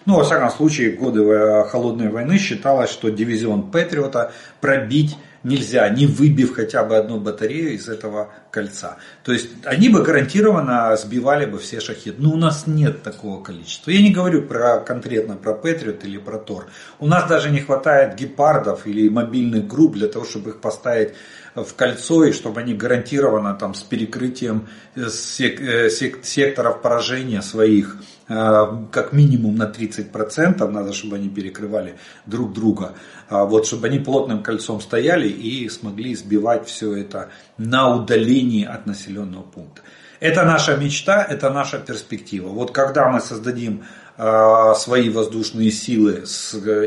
Ну, во всяком случае, в годы э, холодной войны считалось, что дивизион Патриота пробить нельзя, не выбив хотя бы одну батарею из этого кольца. То есть они бы гарантированно сбивали бы все шахеды. Но у нас нет такого количества. Я не говорю про, конкретно про Патриот или про Тор. У нас даже не хватает гепардов или мобильных групп для того, чтобы их поставить в кольцо и чтобы они гарантированно там с перекрытием э, э, секторов поражения своих э, как минимум на 30%, надо, чтобы они перекрывали друг друга, а вот, чтобы они плотным кольцом стояли и смогли сбивать все это на удалении от населенного пункта. Это наша мечта, это наша перспектива. Вот когда мы создадим свои воздушные силы,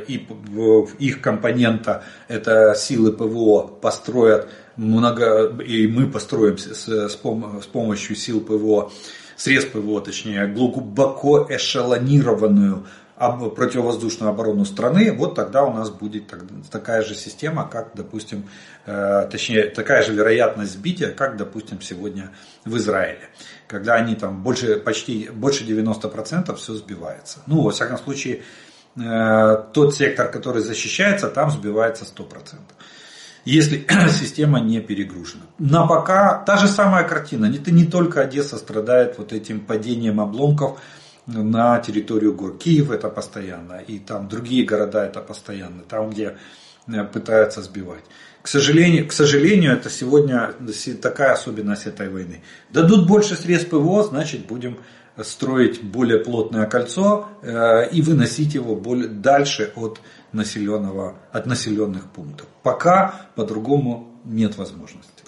и их компонента, это силы ПВО, построят много, и мы построим с, с, пом, с помощью сил ПВО, средств ПВО, точнее, глубоко эшелонированную противовоздушную оборону страны, вот тогда у нас будет такая же система, как, допустим, э, точнее, такая же вероятность сбития, как, допустим, сегодня в Израиле. Когда они там больше, почти больше 90% все сбивается. Ну, во всяком случае, э, тот сектор, который защищается, там сбивается 100% если (clears throat) система не перегружена. Но пока та же самая картина. Не, не только Одесса страдает вот этим падением обломков на территорию гор. Киев это постоянно, и там другие города это постоянно, там, где э, пытаются сбивать. К сожалению, к сожалению, это сегодня такая особенность этой войны. Дадут больше средств ПВО, значит будем строить более плотное кольцо э, и выносить его более, дальше от, населенного, от населенных пунктов. Пока по-другому нет возможности.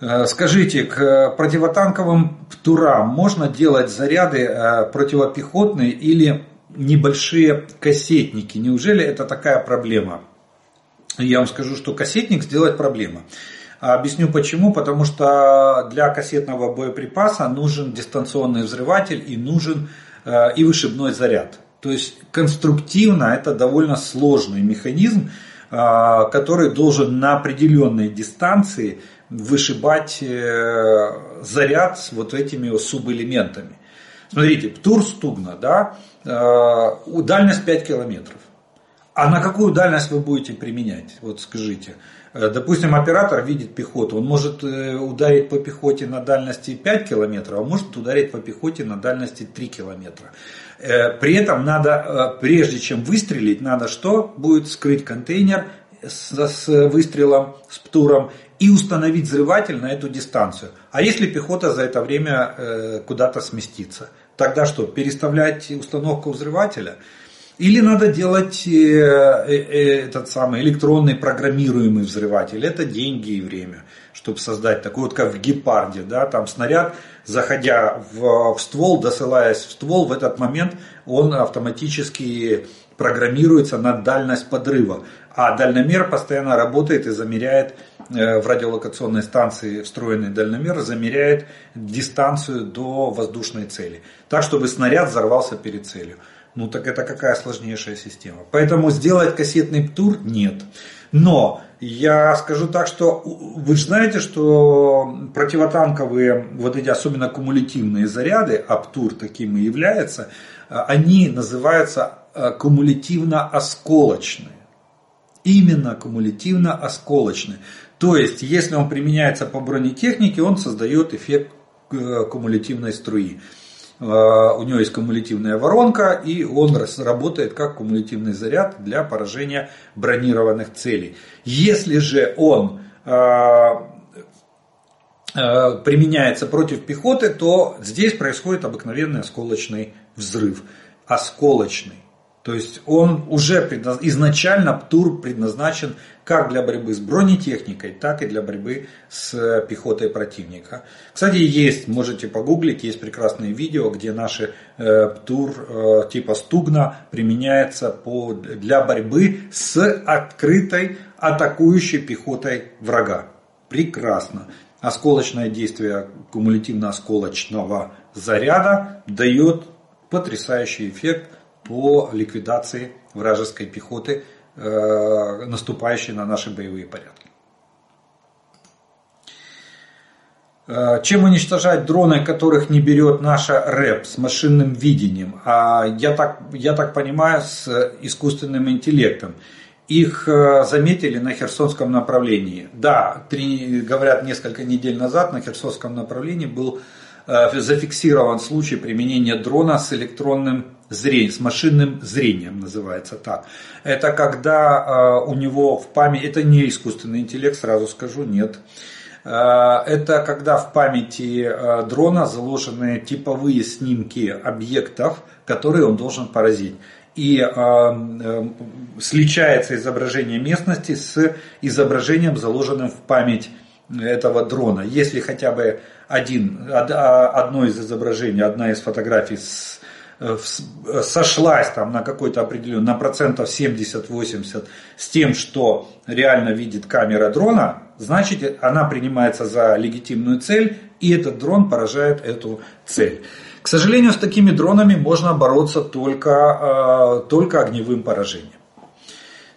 Э, скажите, к противотанковым турам можно делать заряды э, противопехотные или небольшие кассетники. Неужели это такая проблема? Я вам скажу, что кассетник сделать проблема. Объясню почему. Потому что для кассетного боеприпаса нужен дистанционный взрыватель и нужен э, и вышибной заряд. То есть конструктивно это довольно сложный механизм, э, который должен на определенной дистанции вышибать э, заряд с вот этими субэлементами. Смотрите, Птур Стугна, да, дальность 5 километров. А на какую дальность вы будете применять? Вот скажите. Э, допустим, оператор видит пехоту, он может э, ударить по пехоте на дальности 5 километров, а может ударить по пехоте на дальности 3 километра. Э, при этом надо, прежде чем выстрелить, надо что? Будет скрыть контейнер с выстрелом, с птуром и установить взрыватель на эту дистанцию. А если пехота за это время куда-то сместится? Тогда что, переставлять установку взрывателя? Или надо делать э, э, э, этот самый электронный программируемый взрыватель. Это деньги и время, чтобы создать такой вот как в гепарде. Да, там снаряд, заходя в, в ствол, досылаясь в ствол, в этот момент он автоматически программируется на дальность подрыва. А дальномер постоянно работает и замеряет в радиолокационной станции встроенный дальномер, замеряет дистанцию до воздушной цели. Так, чтобы снаряд взорвался перед целью. Ну так это какая сложнейшая система. Поэтому сделать кассетный птур нет. Но я скажу так, что вы же знаете, что противотанковые, вот эти особенно кумулятивные заряды, а птур таким и является, они называются э, кумулятивно-осколочные. Именно кумулятивно-осколочные. То есть, если он применяется по бронетехнике, он создает эффект э, кумулятивной струи. Э, у него есть кумулятивная воронка, и он работает как кумулятивный заряд для поражения бронированных целей. Если же он э, э, применяется против пехоты, то здесь происходит обыкновенный осколочный взрыв. Осколочный. То есть он уже предназ... изначально ПТУР предназначен как для борьбы с бронетехникой, так и для борьбы с пехотой противника. Кстати, есть, можете погуглить, есть прекрасные видео, где наши э, ПТУР э, типа Стугна применяется по, для борьбы с открытой атакующей пехотой врага. Прекрасно. Осколочное действие кумулятивно-осколочного заряда дает потрясающий эффект по ликвидации вражеской пехоты, э, наступающей на наши боевые порядки. Э, чем уничтожать дроны, которых не берет наша РЭП с машинным видением? А я так, я так понимаю, с искусственным интеллектом. Их э, заметили на Херсонском направлении. Да, три, говорят, несколько недель назад на Херсонском направлении был зафиксирован случай применения дрона с электронным зрение, с машинным зрением называется так. Это когда э, у него в памяти, это не искусственный интеллект, сразу скажу, нет. Э, это когда в памяти э, дрона заложены типовые снимки объектов, которые он должен поразить. И э, э, сличается изображение местности с изображением, заложенным в память этого дрона. Если хотя бы один, одно из изображений, одна из фотографий с Э, сошлась там на какой-то определенный, на процентов 70-80 с тем, что реально видит камера дрона, значит она принимается за легитимную цель, и этот дрон поражает эту цель. К сожалению, с такими дронами можно бороться только, э, только огневым поражением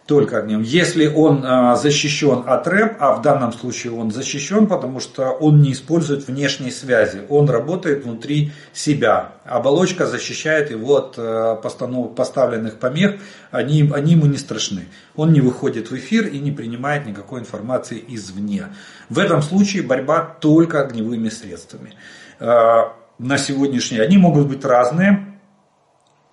только огнем. Если он а, защищен от рэп, а в данном случае он защищен, потому что он не использует внешней связи, он работает внутри себя. Оболочка защищает его от а, постанов, поставленных помех, они, они ему не страшны. Он не выходит в эфир и не принимает никакой информации извне. В этом случае борьба только огневыми средствами. А, на сегодняшний они могут быть разные,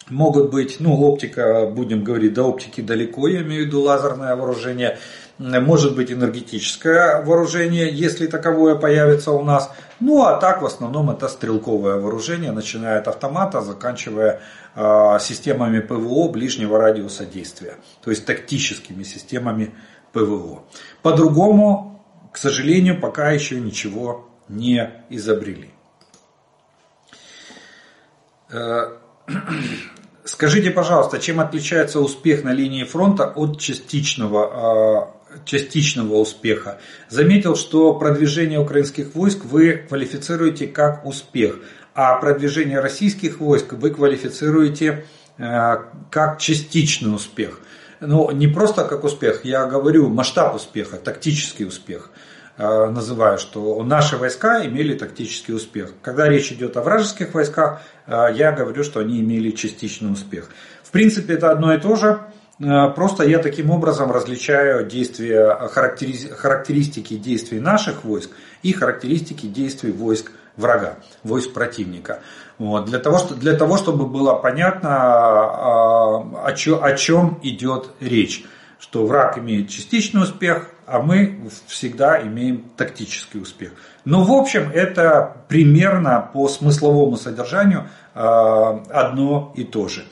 Могут быть, ну, оптика, будем говорить, до оптики далеко, я имею в виду лазерное вооружение. Может быть энергетическое вооружение, если таковое появится у нас. Ну, а так в основном это стрелковое вооружение, начиная от автомата, заканчивая э, системами ПВО ближнего радиуса действия. То есть тактическими системами ПВО. По-другому, к сожалению, пока еще ничего не изобрели. (clears throat) Скажите, пожалуйста, чем отличается успех на линии фронта от частичного, э, частичного успеха? Заметил, что продвижение украинских войск вы квалифицируете как успех, а продвижение российских войск вы квалифицируете э, как частичный успех. Но не просто как успех, я говорю масштаб успеха, тактический успех. Э, называю, что наши войска имели тактический успех. Когда речь идет о вражеских войсках, э, я говорю, что они имели частичный успех. В принципе, это одно и то же. Э, просто я таким образом различаю действия, характеристики действий наших войск и характеристики действий войск врага, войск противника. Вот. Для, того, что, для того, чтобы было понятно, о, чем, о чем идет речь. Что враг имеет частичный успех, а мы всегда имеем тактический успех. Но в общем это примерно по смысловому содержанию э, одно и то же.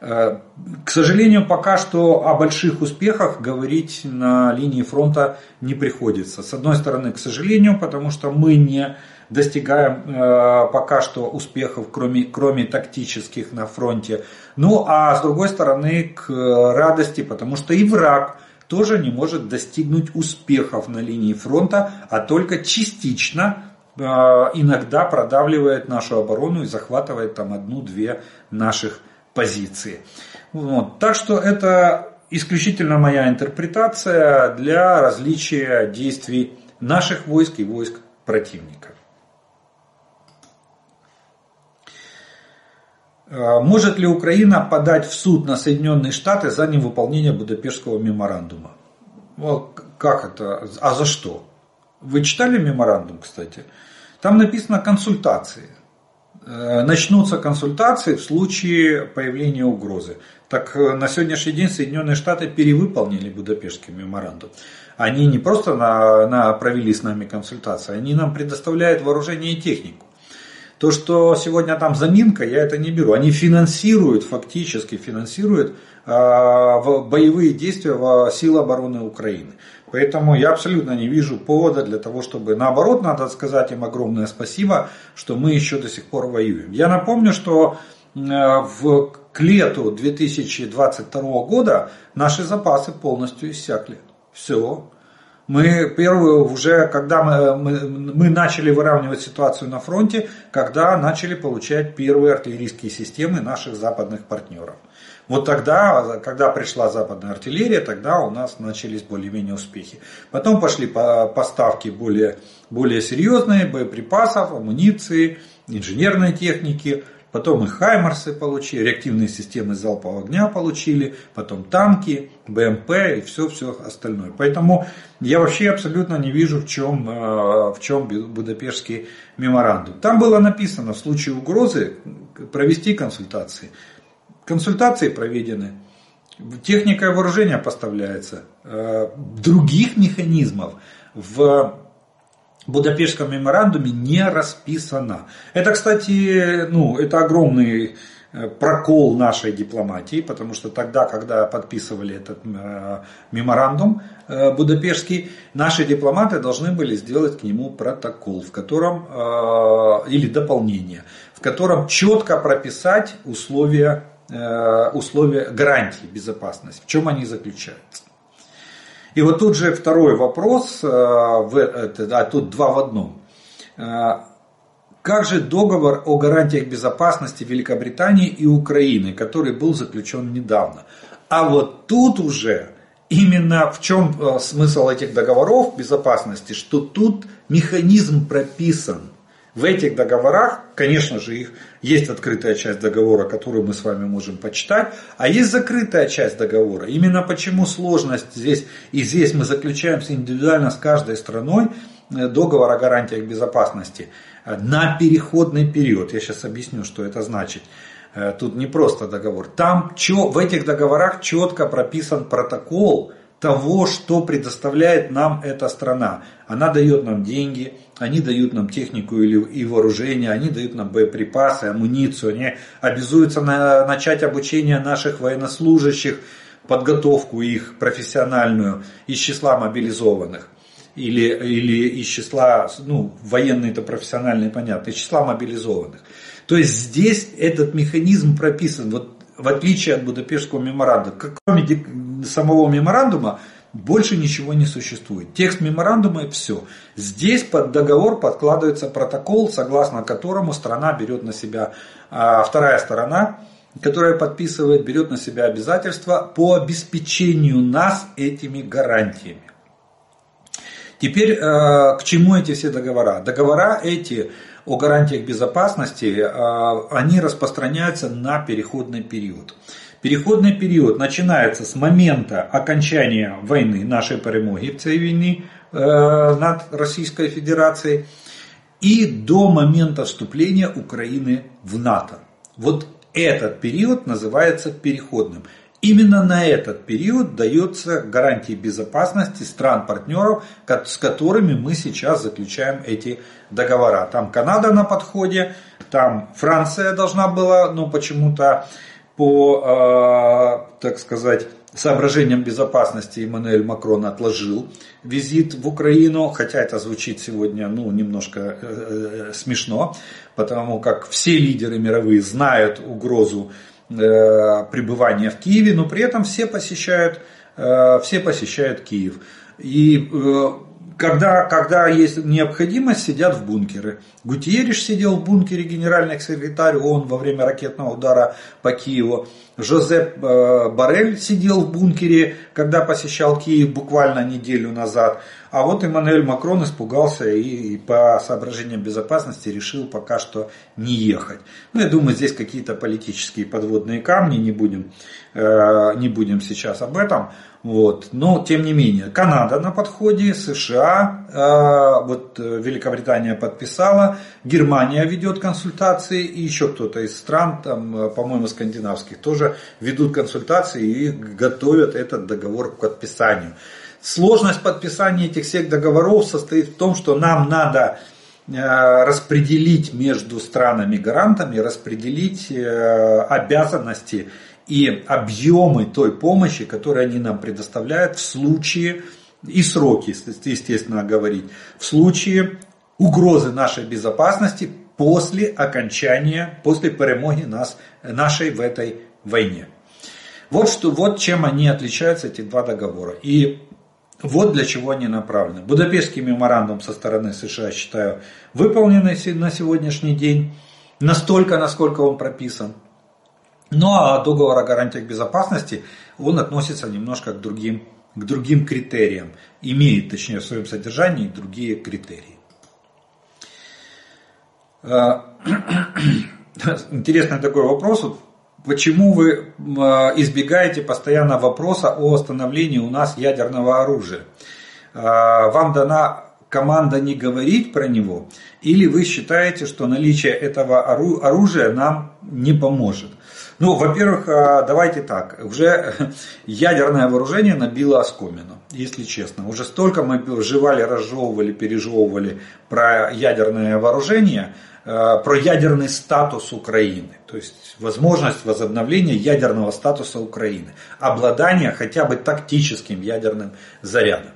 Э, к сожалению, пока что о больших успехах говорить на линии фронта не приходится. С одной стороны, к сожалению, потому что мы не достигаем э, пока что успехов, кроме, кроме тактических на фронте. Ну а с другой стороны, к радости, потому что и враг тоже не может достигнуть успехов на линии фронта, а только частично э, иногда продавливает нашу оборону и захватывает там одну-две наших позиции. Вот. Так что это исключительно моя интерпретация для различия действий наших войск и войск противника. Э, может ли Украина подать в суд на Соединенные Штаты за невыполнение Будапештского меморандума? Как это? А за что? Вы читали меморандум, кстати? Там написано консультации. Э, начнутся консультации в случае появления угрозы. Так э, на сегодняшний день Соединенные Штаты перевыполнили Будапештский меморандум. Они не просто на, на, провели с нами консультации, они нам предоставляют вооружение и технику. То, что сегодня там заминка, я это не беру. Они финансируют, фактически финансируют э, боевые действия в силы обороны Украины. Поэтому я абсолютно не вижу повода для того, чтобы наоборот, надо сказать им огромное спасибо, что мы еще до сих пор воюем. Я напомню, что э, в, к лету 2022 года наши запасы полностью иссякли. Все, мы первые уже, когда мы, мы, мы начали выравнивать ситуацию на фронте, когда начали получать первые артиллерийские системы наших западных партнеров. Вот тогда, когда пришла западная артиллерия, тогда у нас начались более-менее успехи. Потом пошли поставки более, более серьезные, боеприпасов, амуниции, инженерной техники – Потом и Хаймарсы получили, реактивные системы залпового огня получили, потом танки, БМП и все-все остальное. Поэтому я вообще абсолютно не вижу, в чем, э, в чем Будапештский меморандум. Там было написано в случае угрозы провести консультации. Консультации проведены, техника и вооружение поставляется. Э, других механизмов в Будапештском меморандуме не расписано. Это, кстати, ну, это огромный э, прокол нашей дипломатии, потому что тогда, когда подписывали этот э, меморандум э, Будапештский, наши дипломаты должны были сделать к нему протокол, в котором, или дополнение, в котором четко прописать условия, условия гарантии безопасности, в чем они заключаются. И вот тут же второй вопрос, а тут два в одном. Э, как же договор о гарантиях безопасности Великобритании и Украины, который был заключен недавно? А вот тут уже именно в чем э, смысл этих договоров безопасности, что тут механизм прописан – в этих договорах, конечно же, их есть открытая часть договора, которую мы с вами можем почитать, а есть закрытая часть договора. Именно почему сложность здесь, и здесь мы заключаемся индивидуально с каждой страной э, договор о гарантиях безопасности э, на переходный период. Я сейчас объясню, что это значит. Э, тут не просто договор. Там в этих договорах четко прописан протокол, того, что предоставляет нам эта страна. Она дает нам деньги, они дают нам технику или, и вооружение, они дают нам боеприпасы, амуницию, они обязуются на, начать обучение наших военнослужащих, подготовку их профессиональную из числа мобилизованных. Или, или из числа, ну, военные это профессиональные, понятно, из числа мобилизованных. То есть здесь этот механизм прописан. Вот в отличие от Будапештского меморандума, кроме самого меморандума, больше ничего не существует. Текст меморандума и все. Здесь под договор подкладывается протокол, согласно которому страна берет на себя, а вторая сторона, которая подписывает, берет на себя обязательства по обеспечению нас этими гарантиями. Теперь э, к чему эти все договора? Договора эти о гарантиях безопасности, э, они распространяются на переходный период. Переходный период начинается с момента окончания войны, нашей перемоги в цій війні э, над Российской Федерацией и до момента вступления Украины в НАТО. Вот этот период называется переходным. Именно на этот период дается гарантии безопасности стран-партнеров, с которыми мы сейчас заключаем эти договора. Там Канада на подходе, там Франция должна была, но почему-то по, э, так сказать, соображениям безопасности Эммануэль Макрон отложил визит в Украину, хотя это звучит сегодня ну, немножко э, э, смешно, потому как все лидеры мировые знают угрозу пребывания в Киеве, но при этом все посещают, все посещают Киев. И когда, когда есть необходимость, сидят в бункеры. Гутиериш сидел в бункере, генеральный секретарь ООН во время ракетного удара по Киеву. Жозеп э, Барель сидел в бункере, когда посещал Киев буквально неделю назад. А вот Эммануэль Макрон испугался и, и по соображениям безопасности решил пока что не ехать. Ну, я думаю, здесь какие-то политические подводные камни, не будем, э, не будем сейчас об этом. Вот. Но, тем не менее, Канада на подходе, США, э, вот э, Великобритания подписала, Германия ведет консультации, и еще кто-то из стран, там, э, по-моему, скандинавских, тоже ведут консультации и готовят этот договор к подписанию. Сложность подписания этих всех договоров состоит в том, что нам надо распределить между странами-гарантами, распределить обязанности и объемы той помощи, которую они нам предоставляют в случае, и сроки, естественно, говорить, в случае угрозы нашей безопасности после окончания, после перемоги нас, нашей в этой войне. Вот, что, вот чем они отличаются, эти два договора. И вот для чего они направлены. Будапештский меморандум со стороны США, считаю, выполненный на сегодняшний день, настолько, насколько он прописан. Ну а договор о гарантиях безопасности, он относится немножко к другим, к другим критериям, имеет, точнее, в своем содержании другие критерии. А, (clears throat) интересный такой вопрос. Почему вы а, избегаете постоянно вопроса о установлении у нас ядерного оружия? А, вам дана команда не говорить про него, или вы считаете, что наличие этого оружия нам не поможет? Ну, во-первых, а, давайте так. Уже (laughs) ядерное вооружение набило оскомину, если честно. Уже столько мы жевали, разжевывали, пережевывали про ядерное вооружение, про ядерный статус Украины. То есть возможность возобновления ядерного статуса Украины. Обладание хотя бы тактическим ядерным зарядом.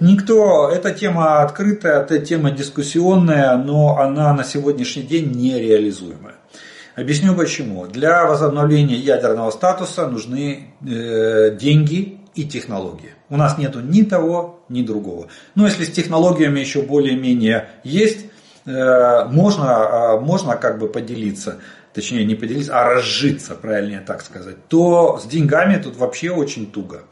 Никто, эта тема открытая, эта тема дискуссионная, но она на сегодняшний день нереализуемая. Объясню почему. Для возобновления ядерного статуса нужны э, деньги и технологии. У нас нету ни того, ни другого. Но если с технологиями еще более-менее есть, э, можно, э, можно как бы поделиться, точнее не поделиться, а разжиться, правильнее так сказать, то с деньгами тут вообще очень туго.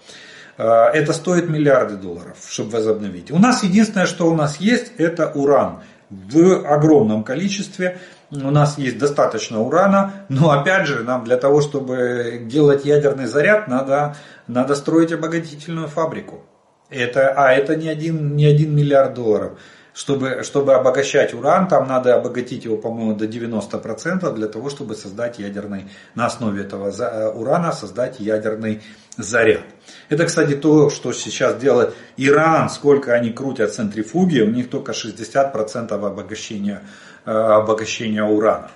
Э, это стоит миллиарды долларов, чтобы возобновить. У нас единственное, что у нас есть, это уран в огромном количестве у нас есть достаточно урана, но опять же, нам для того, чтобы делать ядерный заряд, надо, надо строить обогатительную фабрику. Это, а это не один, не один миллиард долларов. Чтобы, чтобы обогащать уран, там надо обогатить его, по-моему, до 90% для того, чтобы создать ядерный, на основе этого э, урана создать ядерный заряд. Это, кстати, то, что сейчас делает Иран, сколько они крутят центрифуги, у них только 60% обогащения Э, обогащения урана.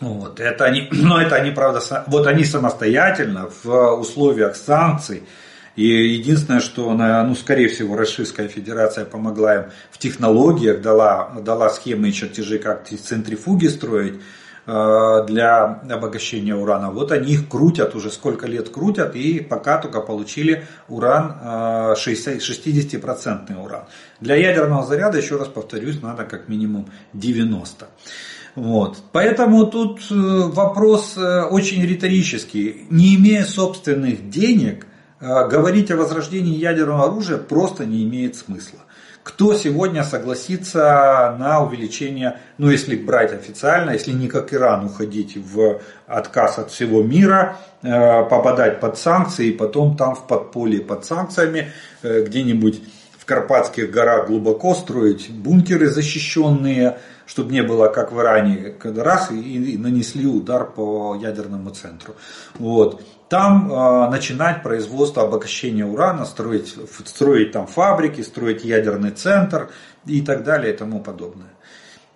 Вот, это они, (clears throat) но это они, правда, вот они самостоятельно в условиях санкций, и единственное, что, ну, скорее всего, Российская Федерация помогла им в технологиях, дала, дала и чертежи, как центрифуги строить, э, для обогащения урана. Вот они их крутят, уже сколько лет крутят, и пока только получили уран 60% уран. Для ядерного заряда, еще раз повторюсь, надо как минимум 90. Вот. Поэтому тут э, вопрос э, очень риторический. Не имея собственных денег, э, говорить о возрождении ядерного оружия просто не имеет смысла. Кто сегодня согласится на увеличение, ну если брать официально, если не как Иран уходить в отказ от всего мира, попадать под санкции и потом там в подполье под санкциями где-нибудь в Карпатских горах глубоко строить бункеры защищенные, чтобы не было как в Иране, раз и нанесли удар по ядерному центру. Вот. Там э, начинать производство обогащения урана, строить, строить там фабрики, строить ядерный центр и так далее и тому подобное.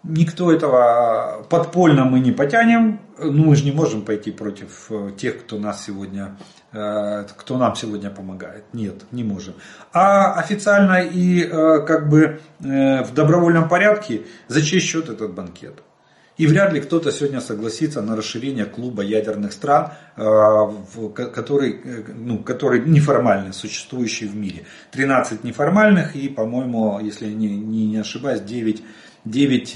Никто этого подпольно мы не потянем, ну мы же не можем пойти против э, тех, кто нас сегодня, э, кто нам сегодня помогает. Нет, не можем. А официально и э, как бы в добровольном порядке за чей счет этот банкет? И вряд ли кто-то сегодня согласится на расширение клуба ядерных стран, который, ну, который неформальный, существующий в мире. 13 неформальных и, по-моему, если я не, не ошибаюсь, 9 9,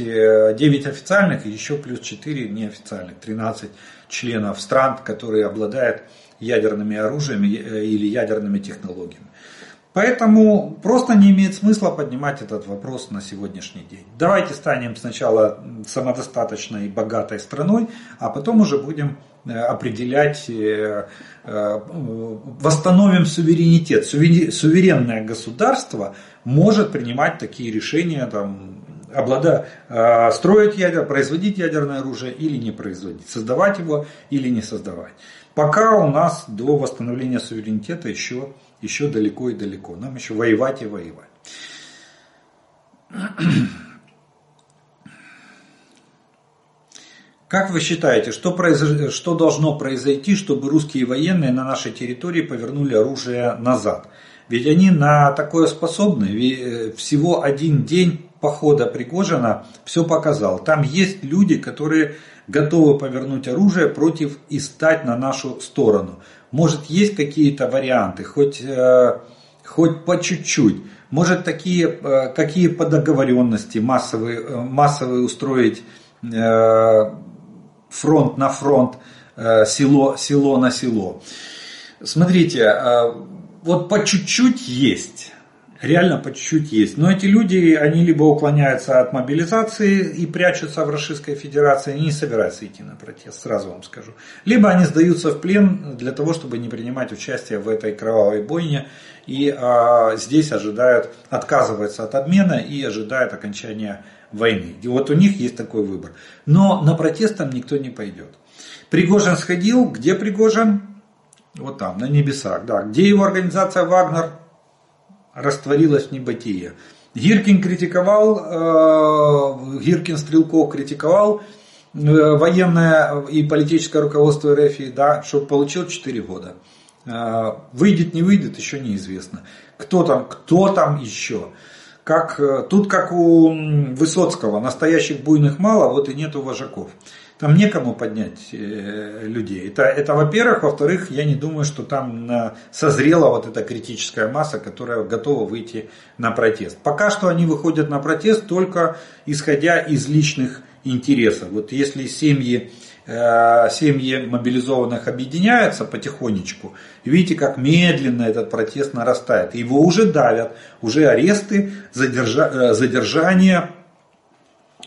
9 э, официальных и еще плюс 4 неофициальных, 13 членов стран, которые обладают ядерными оружиями э, или ядерными технологиями. Поэтому просто не имеет смысла поднимать этот вопрос на сегодняшний день. Давайте станем сначала самодостаточной и богатой страной, а потом уже будем э, определять, восстановим суверенитет. Суверенное государство может принимать такие решения там, облада, э, строить ядер, производить ядерное оружие или не производить, создавать его или не создавать. Пока у нас до восстановления суверенитета еще, еще далеко и далеко. Нам еще воевать и воевать. (clears throat) Как вы считаете, что, произош... что должно произойти, чтобы русские военные на нашей территории повернули оружие назад? Ведь они на такое способны. Э, всего один день похода Пригожина все показал. Там есть люди, которые готовы повернуть оружие против и стать на нашу сторону. Может есть какие-то варианты, хоть, э, хоть по чуть-чуть. Может такие, э, какие по договоренности массовые, э, массовые устроить фронт на фронт, село, село на село. Смотрите, вот по чуть-чуть есть реально по чуть-чуть есть. Но эти люди, они либо уклоняются от мобилизации и прячутся в Российской Федерации, они не собираются идти на протест, сразу вам скажу. Либо они сдаются в плен для того, чтобы не принимать участие в этой кровавой бойне и а, здесь ожидают, отказываются от обмена и ожидают окончания войны. И вот у них есть такой выбор. Но на протест там никто не пойдет. Пригожин сходил, где Пригожин? Вот там, на небесах, да. Где его организация Вагнер? Растворилась в небытие. Гиркин критиковал, э, Гиркин Стрелков критиковал э, военное и политическое руководство РФ, да, что получил 4 года. Э, выйдет, не выйдет, еще неизвестно. Кто там, кто там еще? Как, тут как у Высоцкого, настоящих буйных мало, вот и нету вожаков. Там некому поднять э, людей. Это, это во-первых. Во-вторых, я не думаю, что там созрела вот эта критическая масса, которая готова выйти на протест. Пока что они выходят на протест только исходя из личных интересов. Вот если семьи, э, семьи мобилизованных объединяются потихонечку, видите, как медленно этот протест нарастает. Его уже давят, уже аресты, задержа, э, задержания,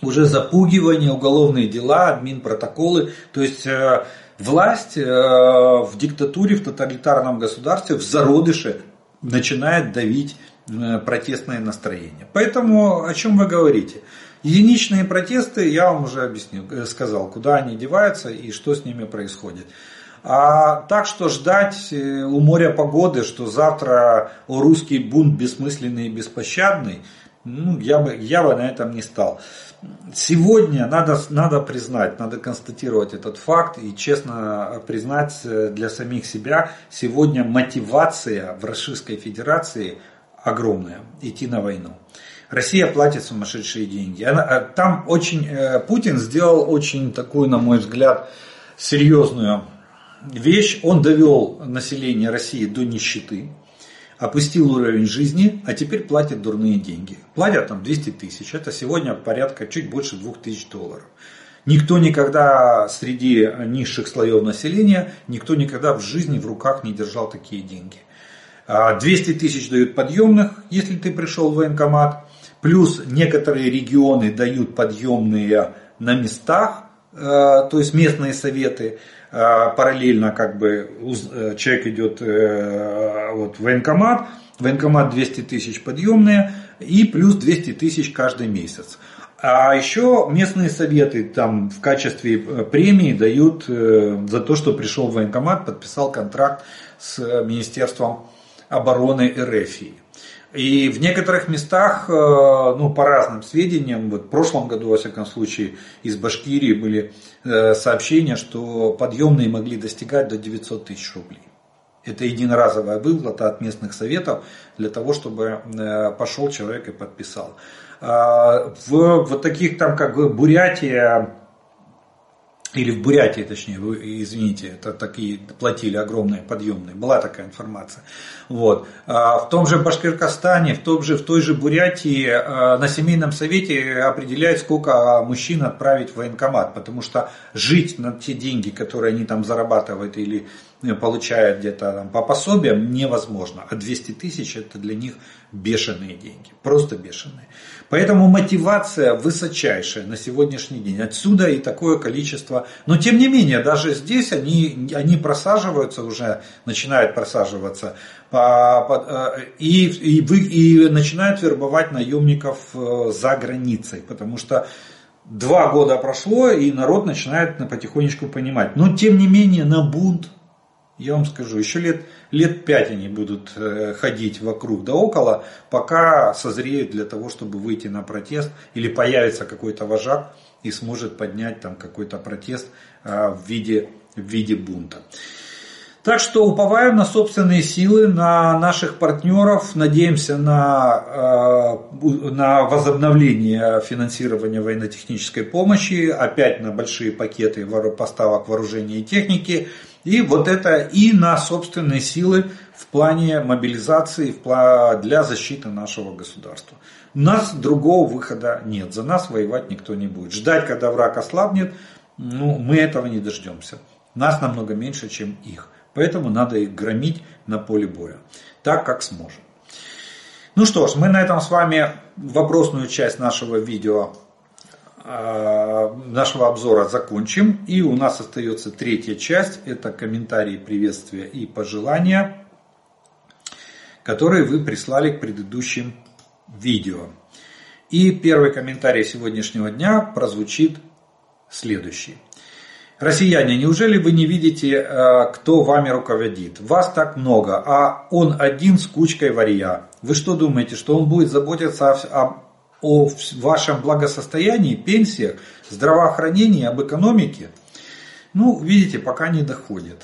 уже запугивание, уголовные дела, админ протоколы. То есть э, власть э, в диктатуре, в тоталитарном государстве, в зародыше начинает давить э, протестное настроение. Поэтому о чем вы говорите? Единичные протесты, я вам уже объяснил, сказал, куда они деваются и что с ними происходит. А так что ждать у моря погоды, что завтра русский бунт бессмысленный и беспощадный, ну, я бы, я бы на этом не стал. Сегодня надо, надо признать, надо констатировать этот факт и честно признать э, для самих себя, сегодня мотивация в Российской Федерации огромная идти на войну. Россия платит сумасшедшие деньги. Она, э, там очень, э, Путин сделал очень такую, на мой взгляд, серьезную вещь. Он довел население России до нищеты, опустил уровень жизни, а теперь платит дурные деньги. Платят там 200 тысяч, это сегодня порядка чуть больше 2000 долларов. Никто никогда среди низших слоев населения, никто никогда в жизни в руках не держал такие деньги. 200 а тысяч дают подъемных, если ты пришел в военкомат. Плюс некоторые регионы дают подъемные на местах, э, то есть местные советы. Э, параллельно как бы э, человек идет вот, в военкомат, военкомат 200 тысяч подъемные и плюс 200 тысяч каждый месяц. А еще местные советы там в качестве премии дают за то, что пришел в военкомат, подписал контракт с Министерством обороны РФ. И в некоторых местах, э, ну, по разным сведениям, вот в прошлом году, во всяком случае, из Башкирии были э, сообщения, что подъемные могли достигать до 900 тысяч рублей. Это единоразовая выплата от местных советов для того, чтобы э, пошел человек и подписал. А, в вот таких там, как Бурятия, или в Бурятии, точнее, вы, извините, это такие платили огромные подъемные, была такая информация. Вот. А в том же Башкиркостане, в, том же, в той же Бурятии а, на семейном совете определяют, сколько мужчин отправить в военкомат, потому что жить на те деньги, которые они там зарабатывают или э, получают где-то там по пособиям, невозможно. А 200 тысяч это для них бешеные деньги, просто бешеные. Поэтому мотивация высочайшая на сегодняшний день. Отсюда и такое количество. Но тем не менее, даже здесь они, они просаживаются уже, начинают просаживаться. Э, и, и, и начинают вербовать наемников э, за границей. Потому что два года прошло, и народ начинает потихонечку понимать. Но тем не менее, на бунт я вам скажу, еще лет, лет пять они будут э, ходить вокруг да около, пока созреют для того, чтобы выйти на протест, или появится какой-то вожак и сможет поднять там какой-то протест э, в виде, в виде бунта. Так что уповаем на собственные силы, на наших партнеров, надеемся на, э, на возобновление финансирования военно-технической помощи, опять на большие пакеты поставок вооружения и техники – и вот это и на собственные силы в плане мобилизации для защиты нашего государства. У нас другого выхода нет. За нас воевать никто не будет. Ждать, когда враг ослабнет, ну, мы этого не дождемся. Нас намного меньше, чем их. Поэтому надо их громить на поле боя. Так, как сможем. Ну что ж, мы на этом с вами вопросную часть нашего видео нашего обзора закончим. И у нас остается третья часть. Это комментарии, приветствия и пожелания, которые вы прислали к предыдущим видео. И первый комментарий сегодняшнего дня прозвучит следующий. Россияне, неужели вы не видите, э, кто вами руководит? Вас так много, а он один с кучкой варья. Вы что думаете, что он будет заботиться о о вашем благосостоянии, пенсиях, здравоохранении, об экономике, ну, видите, пока не доходит.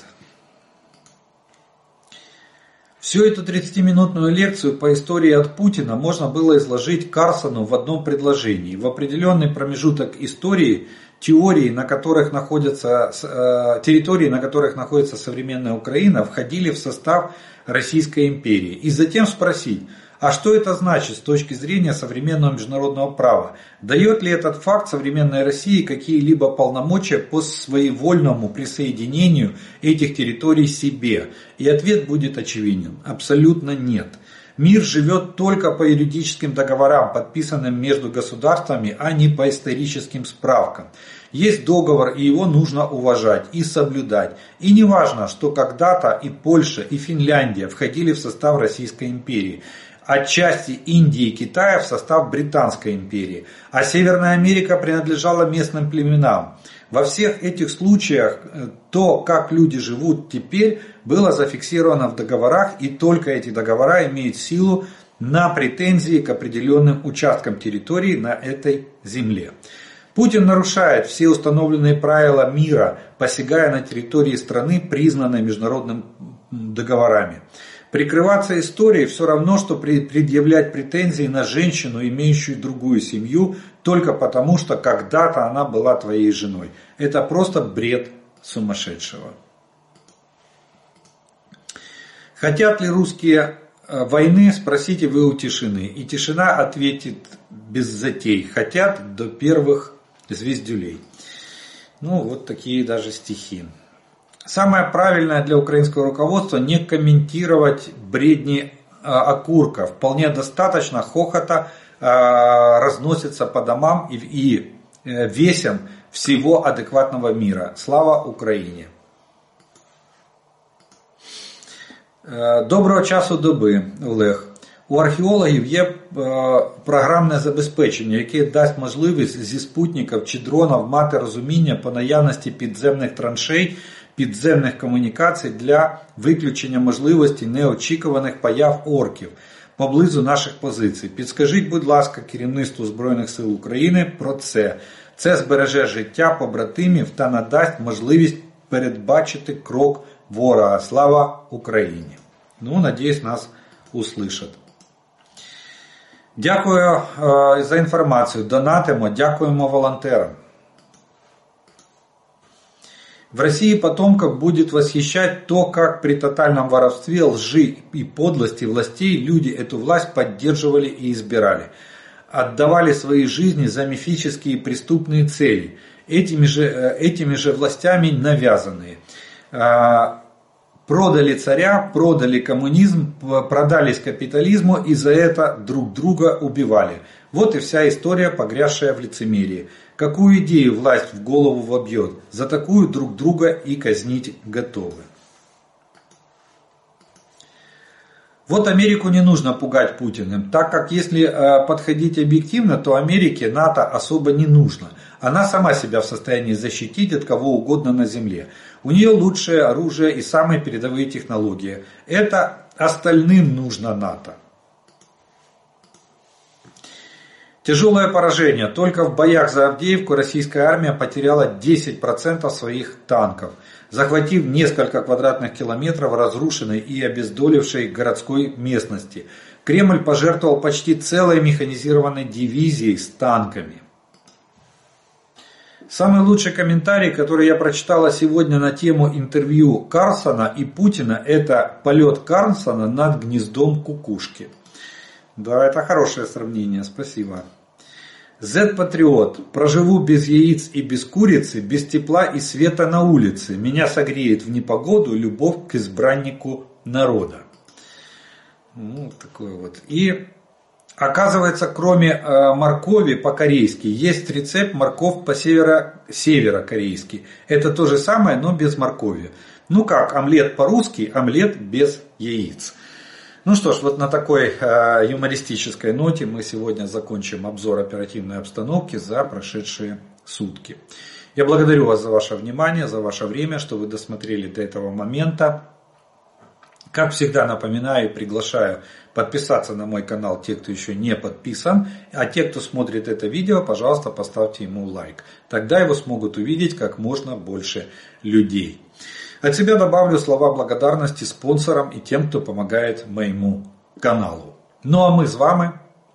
Всю эту 30-минутную лекцию по истории от Путина можно было изложить Карсону в одном предложении. В определенный промежуток истории теории, на которых находятся, э, территории, на которых находится современная Украина, входили в состав Российской империи. И затем спросить, а что это значит с точки зрения современного международного права? Дает ли этот факт современной России какие-либо полномочия по своевольному присоединению этих территорий себе? И ответ будет очевиден. Абсолютно нет. Мир живет только по юридическим договорам, подписанным между государствами, а не по историческим справкам. Есть договор, и его нужно уважать и соблюдать. И не важно, что когда-то и Польша, и Финляндия входили в состав Российской империи отчасти Индии и Китая в состав Британской империи, а Северная Америка принадлежала местным племенам. Во всех этих случаях э, то, как люди живут теперь, было зафиксировано в договорах, и только эти договора имеют силу на претензии к определенным участкам территории на этой земле. Путин нарушает все установленные правила мира, посягая на территории страны, признанной международными договорами. Прикрываться историей все равно, что предъявлять претензии на женщину, имеющую другую семью, только потому, что когда-то она была твоей женой. Это просто бред сумасшедшего. Хотят ли русские э, войны, спросите вы у тишины. И тишина ответит без затей. Хотят до первых звездюлей. Ну, вот такие даже стихи. Самое правильное для украинского руководства не комментировать бредни окурка. Вполне достаточно хохота разносится по домам и, и э, весям всего адекватного мира. Слава Украине! Э, доброго часу доби, Олег. У археологів є е, програмне забезпечення, яке дасть можливість зі спутників чи дронів мати розуміння по наявності підземних траншей підземних комунікацій для виключення можливості неочікуваних появ орків поблизу наших позицій. Підскажіть, будь ласка, керівництву Збройних сил України про це. Це збереже життя побратимів та надасть можливість передбачити крок ворога. Слава Україні! Ну, надіюсь, нас услышать. Дякую е, за інформацію. Донатимо, дякуємо волонтерам. В России потомков будет восхищать то, как при тотальном воровстве, лжи и подлости властей люди эту власть поддерживали и избирали. Отдавали свои жизни за мифические преступные цели, этими же, э, этими же властями навязанные. Продали царя, продали коммунизм, продались капитализму и за это друг друга убивали. Вот и вся история, погрязшая в лицемерии. Какую идею власть в голову вобьет, за такую друг друга и казнить готовы. Вот Америку не нужно пугать Путиным, так как если э, подходить объективно, то Америке НАТО особо не нужно. Она сама себя в состоянии защитить от кого угодно на Земле. У нее лучшее оружие и самые передовые технологии. Это остальным нужно НАТО. Тяжелое поражение. Только в боях за Авдеевку российская армия потеряла 10% своих танков, захватив несколько квадратных километров разрушенной и обездолившей городской местности. Кремль пожертвовал почти целой механизированной дивизией с танками. Самый лучший комментарий, который я прочитала сегодня на тему интервью Карсона и Путина, это полет Карсона над гнездом кукушки. Да, это хорошее сравнение, спасибо. Z-патриот. Проживу без яиц и без курицы, без тепла и света на улице. Меня согреет в непогоду любовь к избраннику народа. Ну, такое вот. И оказывается, кроме э, моркови по-корейски, есть рецепт морков по-северо, северо-корейски. Это то же самое, но без моркови. Ну как, омлет по-русски, омлет без яиц. Ну что ж, вот на такой э, юмористической ноте мы сегодня закончим обзор оперативной обстановки за прошедшие сутки. Я благодарю вас за ваше внимание, за ваше время, что вы досмотрели до этого момента. Как всегда напоминаю и приглашаю подписаться на мой канал те, кто еще не подписан. А те, кто смотрит это видео, пожалуйста, поставьте ему лайк. Тогда его смогут увидеть как можно больше людей. От себя добавлю слова благодарности спонсорам і тим, хто допомагає моєму каналу. Ну а ми з вами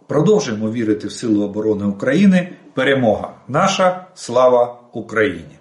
продовжуємо вірити в Силу оборони України. Перемога наша, слава Україні!